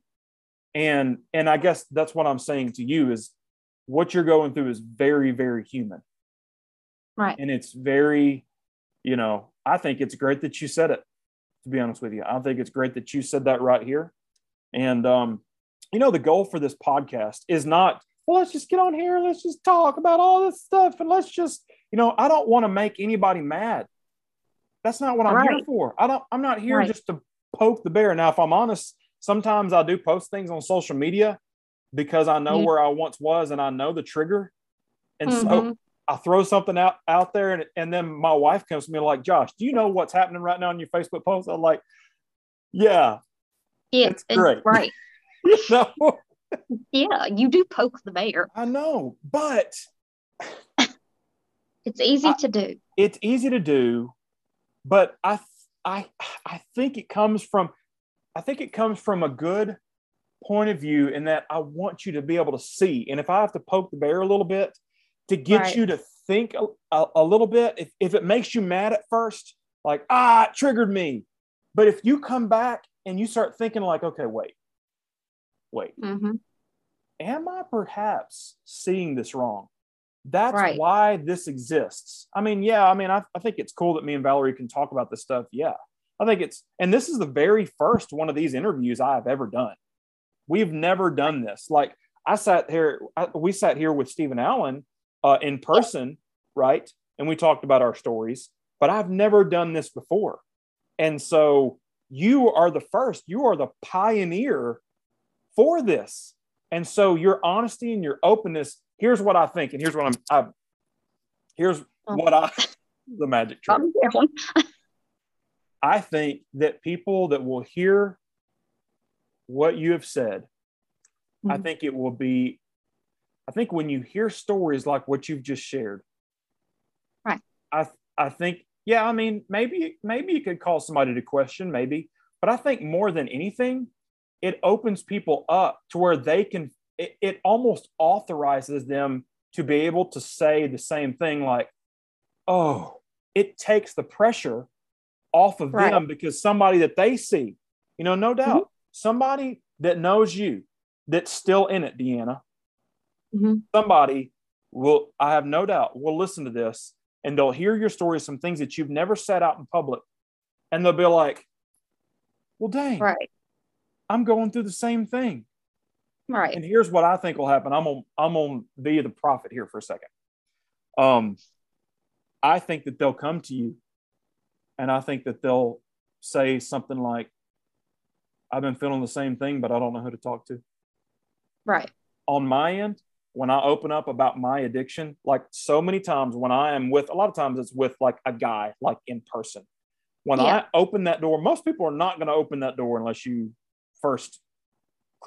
And, and I guess that's what I'm saying to you is what you're going through is very, very human. Right. And it's very, you know, I think it's great that you said it, to be honest with you. I think it's great that you said that right here. And, um, you know, the goal for this podcast is not, well, let's just get on here, let's just talk about all this stuff, and let's just, you know, I don't want to make anybody mad. That's not what I'm here for. I don't, I'm not here Right. just to poke the bear. Now, if I'm honest, sometimes I do post things on social media because I know Mhm. where I once was and I know the trigger. And so Mhm. I throw something out out there, and, and then my wife comes to me like, "Josh, do you know what's happening right now on your Facebook post?" I'm like, "Yeah, yeah, it's and- great. [laughs] right. you know, Yeah, you do poke the bear. I know, but [laughs] It's easy I- to do. it's easy to do. But I, I, I think it comes from, I think it comes from a good point of view in that I want you to be able to see, and if I have to poke the bear a little bit to get Right. you to think a, a, a little bit, if if it makes you mad at first, like ah, it triggered me, but if you come back and you start thinking like, okay, wait, wait, hmm am I perhaps seeing this wrong? That's Right. why this exists. I mean, yeah, I mean, I, I think it's cool that me and Valerie can talk about this stuff. Yeah. I think it's, and this is the very first one of these interviews I have ever done. We've never done this. Like, I sat here, I, we sat here with Stephen Allen uh, in person, right? And we talked about our stories, but I've never done this before. And so you are the first, you are the pioneer for this. And so your honesty and your openness, here's what I think, and here's what I'm, I, here's Oh. what I, [laughs] the magic trick. [laughs] I think that people that will hear what you have said, I Mhm. think it will be, I think when you hear stories like what you've just shared, Right. I I think, yeah, I mean, maybe maybe you could call somebody to question, maybe, but I think more than anything, it opens people up to where they can. It, it almost authorizes them to be able to say the same thing, like, "Oh, it takes the pressure off of Right. them because somebody that they see, you know, no doubt, somebody that knows you that's still in it, Deanna, Mhm. somebody will, I have no doubt, will listen to this and they'll hear your story, some things that you've never said out in public, and they'll be like, well, dang, Right. I'm going through the same thing. Right. And here's what I think will happen. I'm on I'm on be the prophet here for a second. Um, I think that they'll come to you, and I think that they'll say something like, "I've been feeling the same thing, but I don't know who to talk to." Right. On my end, when I open up about my addiction, like so many times when I am with a lot of times it's with like a guy, like in person. When Yeah. I open that door, most people are not going to open that door unless you first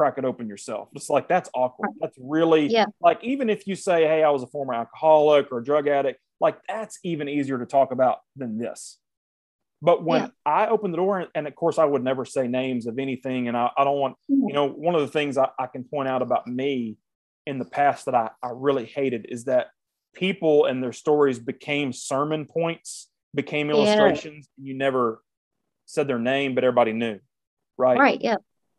crack it open yourself. It's like that's awkward. That's really Yeah. like even if you say, "Hey, I was a former alcoholic or a drug addict," like that's even easier to talk about than this. But when Yeah. I open the door, and of course, I would never say names of anything, and I, I don't want, mm-hmm. you know, one of the things I, I can point out about me in the past that I, I really hated is that people and their stories became sermon points, became Yeah. illustrations. and You never said their name, but everybody knew, right? Right. Yeah.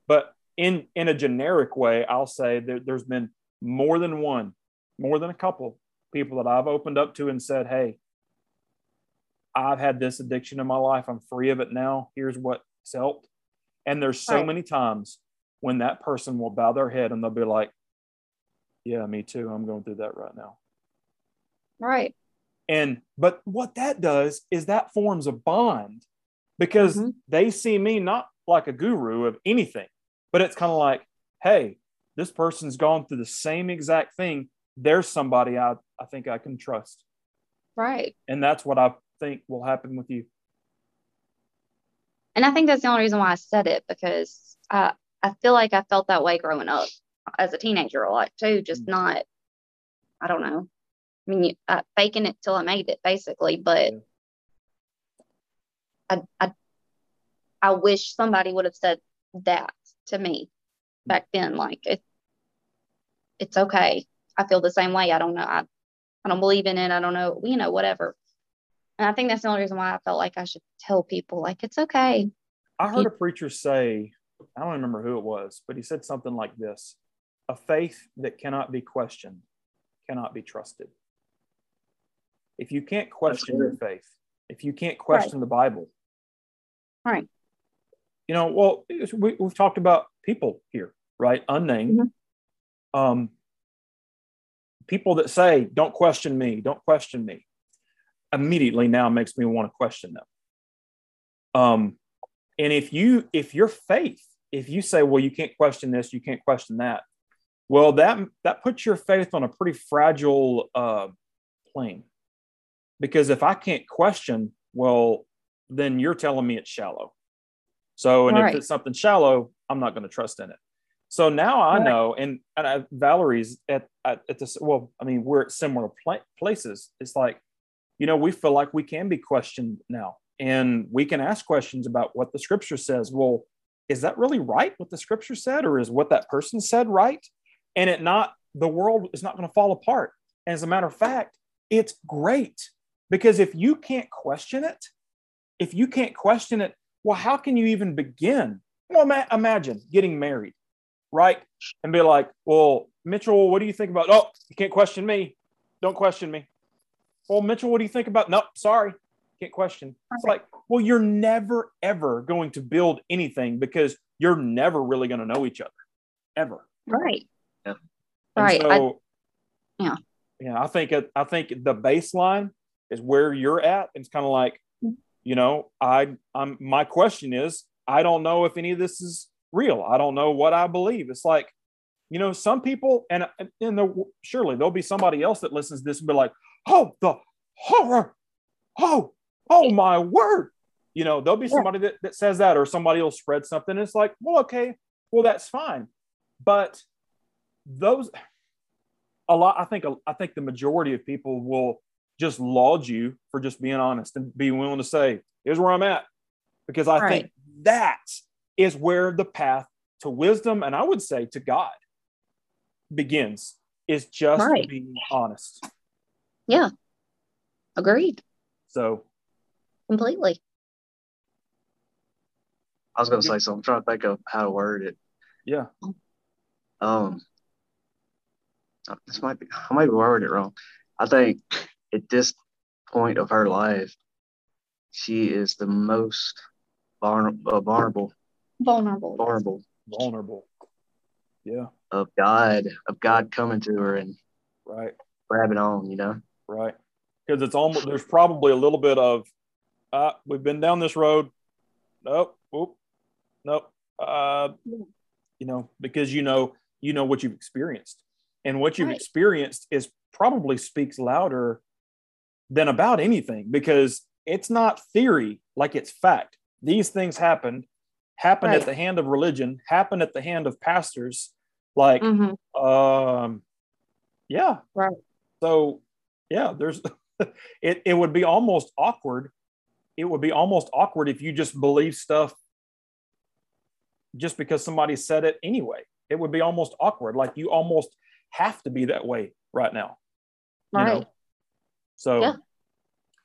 But in in a generic way, I'll say that there's been more than one, more than a couple people that I've opened up to and said, "Hey, I've had this addiction in my life. I'm free of it now. Here's what it's helped." And there's so Right. many times when that person will bow their head and they'll be like, "Yeah, me too. I'm going through that right now." Right. And but what that does is that forms a bond because Mhm. they see me not like a guru of anything, but it's kind of like, hey, this person's gone through the same exact thing. There's somebody I, I think I can trust. Right. And that's what I think will happen with you. And I think that's the only reason why I said it because I I feel like I felt that way growing up as a teenager a lot too. Just Mm. not, I don't know. I mean, you, uh, faking it till I made it, basically. But Yeah. I, I, I wish somebody would have said that to me mm-hmm. back then. Like it, it's okay. I feel the same way. I don't know. I, I don't believe in it. I don't know, you know, whatever. And I think that's the only reason why I felt like I should tell people, like, it's okay. I heard a preacher say, I don't remember who it was, but he said something like this A faith that cannot be questioned cannot be trusted. If you can't question your faith, if you can't question right. the Bible, right? You know, well, we, have talked about people here, right? Unnamed. Mm-hmm. Um, people that say, "Don't question me, don't question me," immediately now makes me want to question them. Um, and if you, if your faith, if you say, "Well, you can't question this, you can't question that," well, that that puts your faith on a pretty fragile uh, plane because if I can't question, well, then you're telling me it's shallow. So, and if it's something shallow, I'm not going to trust in it. So now I know, and, and I, Valerie's at, at, at this. Well, I mean, we're at similar pl- places. It's like, you know, we feel like we can be questioned now, and we can ask questions about what the scripture says. Well, is that really right? What the scripture said, or is what that person said right? And it not the world is not going to fall apart. And as a matter of fact, it's great because if you can't question it, if you can't question it, well, how can you even begin? Well, ma- imagine getting married, right? And be like, well, Mitchell, what do you think about? Oh, you can't question me. Don't question me. Well, Mitchell, what do you think about? Nope, sorry, can't question. It's like, well, you're never ever going to build anything because you're never really going to know each other, ever. Right. Yeah. right. So, I, yeah. Yeah, I think I think the baseline is where you're at. And It's kind of like, you know, I I'm my question is, I don't know if any of this is real. I don't know what I believe. It's like, you know, some people, and and the, surely there'll be somebody else that listens to this and be like, oh, the horror, oh, oh my word. You know, there'll be somebody that, that says that, or somebody will spread something. it's like, well, okay, well, that's fine. But those a lot, I think I think the majority of people will just laud you for just being honest and be willing to say, here's where I'm at. Because I right. think that is where the path to wisdom and I would say to God begins is just right. being honest. Yeah. Agreed. So completely. I was gonna say something. I'm trying to think of how to word it. Yeah. Um this might be I might be worded it wrong. I think at this point of her life, she is the most vulnerable, uh, vulnerable, vulnerable, vulnerable, vulnerable. Yeah. Of God, of God coming to her and right grabbing on, you know. Right. Because it's almost there's probably a little bit of, uh, we've been down this road. Nope. Oop. Nope. Uh, you know, because you know you know what you've experienced, and what you've right. experienced is probably speaks louder than about anything because it's not theory like it's fact. These things happened, happened right. at the hand of religion, happened at the hand of pastors. Like, mm-hmm. um, yeah. Right. So, yeah, there's, [laughs] it, it would be almost awkward. It would be almost awkward if you just believe stuff just because somebody said it anyway. It would be almost awkward. Like you almost have to be that way right now. Right. Know? So, yeah.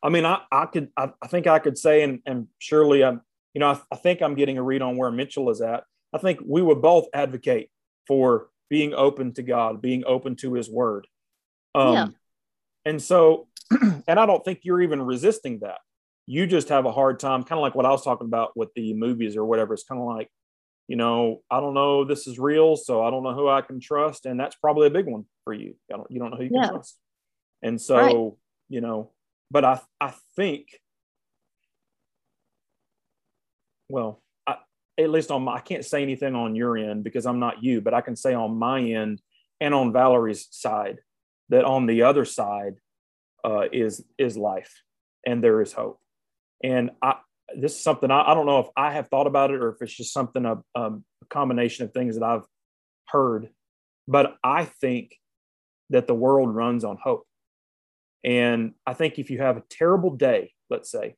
I mean, I, I could, I, I, think I could say, and, and surely I'm, you know, I, I think I'm getting a read on where Mitchell is at. I think we would both advocate for being open to God, being open to His Word. Um, yeah. And so, [clears throat] and I don't think you're even resisting that. You just have a hard time, kind of like what I was talking about with the movies or whatever. It's kind of like, you know, I don't know this is real, so I don't know who I can trust, and that's probably a big one for you. I don't, you don't know who you yeah. can trust. And so. You know, but I, I think, well, I, at least on my, I can't say anything on your end because I'm not you, but I can say on my end and on Valerie's side that on the other side uh, is is life and there is hope. And I, this is something I, I, don't know if I have thought about it or if it's just something a, um, a combination of things that I've heard, but I think that the world runs on hope. And I think if you have a terrible day, let's say,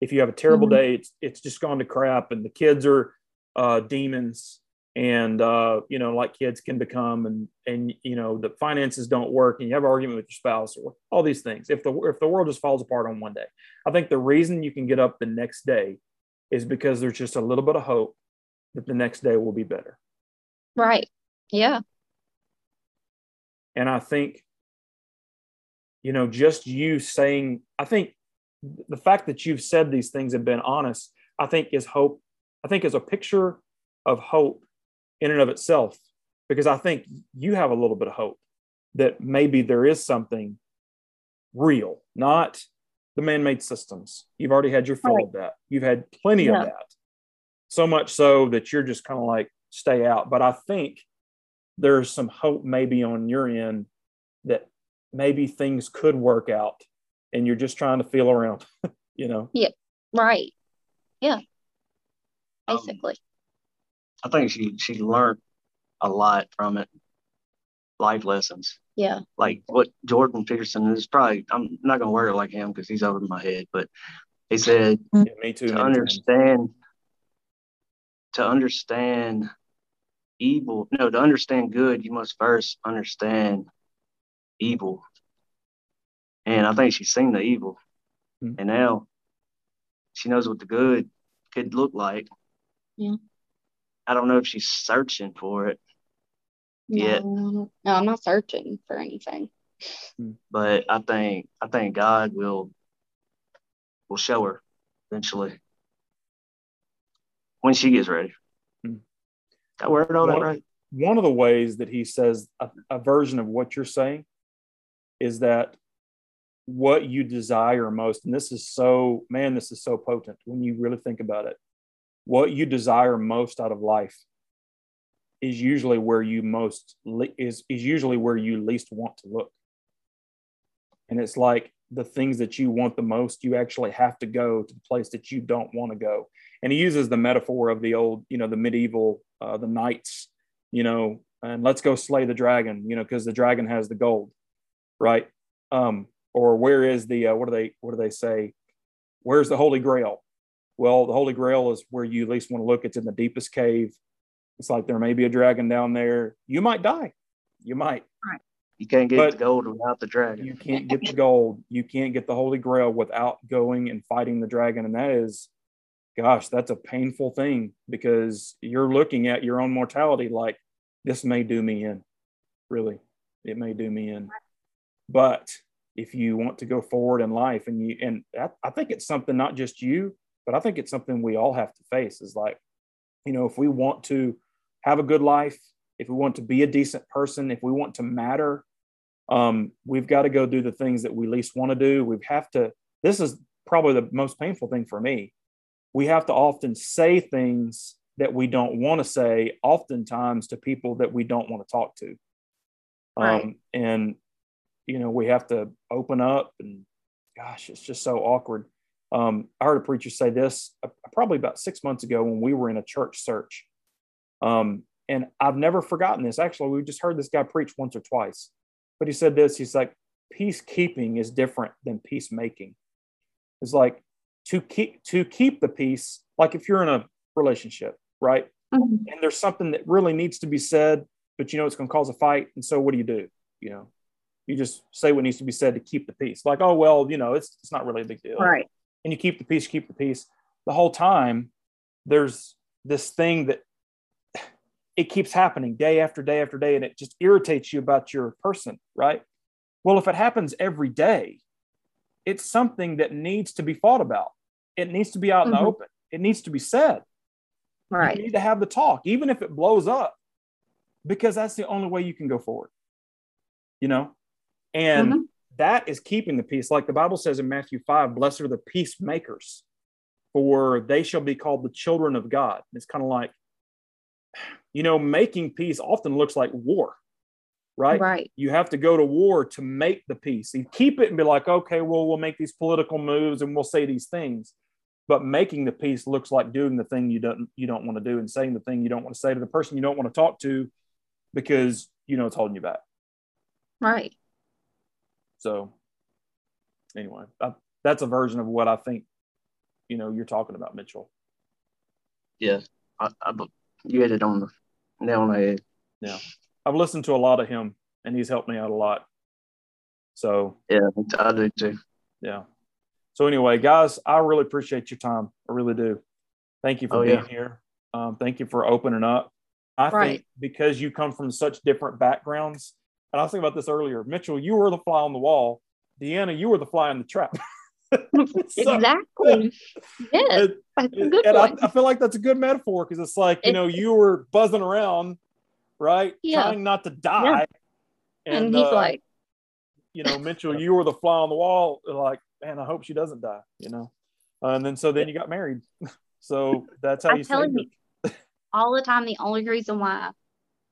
if you have a terrible Mhm. day it's it's just gone to crap and the kids are uh, demons and uh, you know like kids can become and and you know the finances don't work and you have an argument with your spouse or all these things if the if the world just falls apart on one day i think the reason you can get up the next day is because there's just a little bit of hope that the next day will be better Right. Yeah. and i think you know just you saying i think the fact that you've said these things and been honest i think is hope i think is a picture of hope in and of itself because i think you have a little bit of hope that maybe there is something real not the man-made systems you've already had your fill Right. of that you've had plenty Yeah. of that so much so that you're just kind of like stay out but i think there's some hope maybe on your end maybe things could work out and you're just trying to feel around [laughs] you know Yeah, Right. Yeah. Um, Basically. I think she she learned a lot from it, life lessons. yeah. Like what Jordan Peterson is probably. I'm not gonna word it like him because he's over my head, but he said Yeah, me too to many times. understand to understand evil. No, to understand good, you must first understand evil. And I think she's seen the evil, Hmm. and now she knows what the good could look like. Yeah. I don't know if she's searching for it. Yeah. No, no, I'm not searching for anything. but I think I think God will will show her eventually when she gets ready. Hmm. Did I word all that One- right? one of the ways that he says a, a version of what you're saying is that what you desire most and this is so man this is so potent when you really think about it. What you desire most out of life is usually where you most is is usually where you least want to look. And it's like the things that you want the most you actually have to go to the place that you don't want to go. And he uses the metaphor of the old you know the medieval uh, the knights you know, and let's go slay the dragon, you know, because the dragon has the gold, right? Um, or where is the uh, what do they what do they say? Where's the Holy Grail? Well, the Holy Grail is where you at least want to look. It's in the deepest cave. It's like there may be a dragon down there. You might die. You might. You can't get But- the gold without the dragon. You can't get the gold. [laughs] You can't get the Holy Grail without going and fighting the dragon. And that is, gosh, that's a painful thing because you're looking at your own mortality like this may do me in. Really, it may do me in. But if you want to go forward in life and you, and I, I think it's something not just you, but I think it's something we all have to face is like, you know, if we want to have a good life, if we want to be a decent person, if we want to matter, um, we've got to go do the things that we least want to do. We have to, this is probably the most painful thing for me. We have to often say things that we don't want to say, oftentimes to people that we don't want to talk to. Um, and, you know, we have to open up and gosh, it's just so awkward. Um, I heard a preacher say this uh, probably about six months ago when we were in a church search. Um, and I've never forgotten this. Actually, we just heard this guy preach once or twice. But he said this he's like, peacekeeping is different than peacemaking. It's like to keep to keep the peace, like if you're in a relationship, right? Mhm. And there's something that really needs to be said, but you know it's gonna cause a fight. And so what do you do? You know, you just say what needs to be said to keep the peace. Like, oh well, you know, it's it's not really a big deal Right. and you keep the peace, keep the peace. The whole time, there's this thing that it keeps happening day after day after day, and it just irritates you about your person, right? Well, if it happens every day, it's something that needs to be fought about. It needs to be out in Mhm. the open. It needs to be said. Right. You need to have the talk, even if it blows up, because that's the only way you can go forward. You know, and Mhm. that is keeping the peace. Like the Bible says in Matthew 5, blessed are the peacemakers, for they shall be called the children of God. It's kind of like, you know, making peace often looks like war, right? Right. You have to go to war to make the peace. You keep it and be like, okay, well, we'll make these political moves and we'll say these things. But making the peace looks like doing the thing you don't you don't want to do and saying the thing you don't want to say to the person you don't want to talk to because you know it's holding you back. Right. So, anyway, I, that's a version of what I think, you know you're talking about Mitchell. Yeah, I, I, you hit it on the nail on the head. Yeah, I've listened to a lot of him, and he's helped me out a lot. So yeah, I do too. Yeah. So anyway, guys, I really appreciate your time. I really do. Thank you for oh, being yeah. here. Um, thank you for opening up. I right. think because you come from such different backgrounds, and I was thinking about this earlier. Mitchell, you were the fly on the wall. Deanna, you were the fly in the trap. [laughs] so, exactly. Yes, that's a good and I, I, feel like that's a good metaphor because it's like you know you were buzzing around, right, yeah. trying not to die, yeah. and, and, he's uh, like, you know, Mitchell, [laughs] you were the fly on the wall. Like, man, I hope she doesn't die. You know, uh, and then so then you got married. [laughs] so that's how I'm you. Telling you, all the time. The only reason why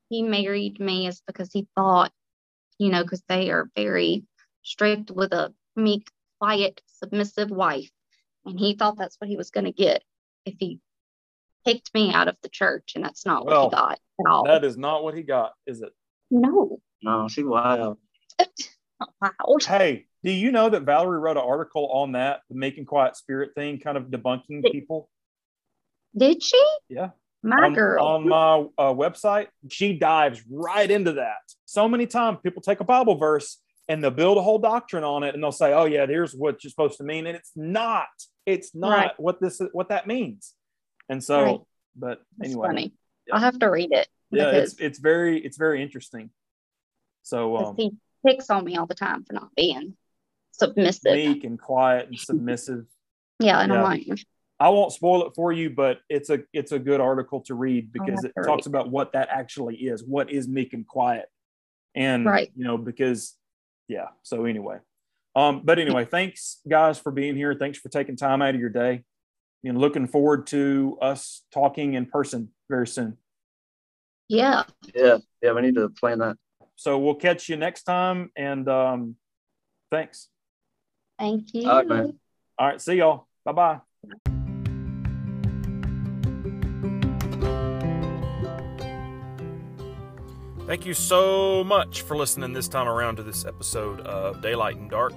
he married me is because he thought, you know, because they are very strict with a meek, quiet, submissive wife, and he thought that's what he was going to get if he picked me out of the church, and that's not well, what he got at all. That is not what he got, is it? No. No, she wild. loud. [laughs] Hey, do you know that Valerie wrote an article on that, the meek and quiet spirit thing, kind of debunking did, people? Did she? Yeah. My on, girl. On my uh, website, she dives right into that. So many times people take a Bible verse and they'll build a whole doctrine on it and they'll say, oh, yeah, here's what you're supposed to mean. And it's not. It's not right. what this what that means. And so, right. but anyway. funny. Yeah. I'll have to read it. Yeah, it's it's very it's very interesting. So um, he picks on me all the time for not being submissive. Meek and quiet and submissive. [laughs] yeah, and yeah. I'm like I won't spoil it for you, but it's a it's a good article to read because it talks about what that actually is. What is meek and quiet? And right. you know, because yeah. So anyway. Um, but anyway, thanks guys for being here. Thanks for taking time out of your day. And looking forward to us talking in person very soon. Yeah. Yeah. Yeah. We need to plan that. So we'll catch you next time. And um, thanks. Thank you. All right, man. All right. See y'all. Bye bye. Thank you so much for listening this time around to this episode of Daylight and Dark.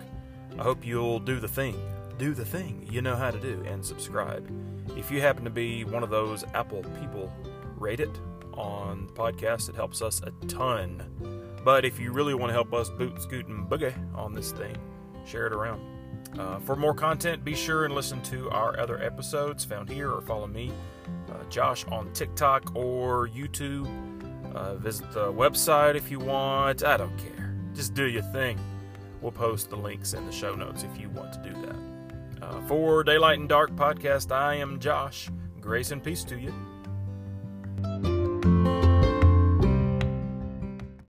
I hope you'll do the thing. Do the thing you know how to do and subscribe. If you happen to be one of those Apple people, rate it on the podcast. It helps us a ton. But if you really want to help us boot, scoot, and boogie on this thing, share it around. Uh, for more content, be sure and listen to our other episodes found here or follow me, uh, Josh, on TikTok or YouTube. Uh, visit the website if you want. I don't care. Just do your thing. We'll post the links in the show notes if you want to do that. Uh, for Daylight and Dark podcast, I am Josh. Grace and peace to you.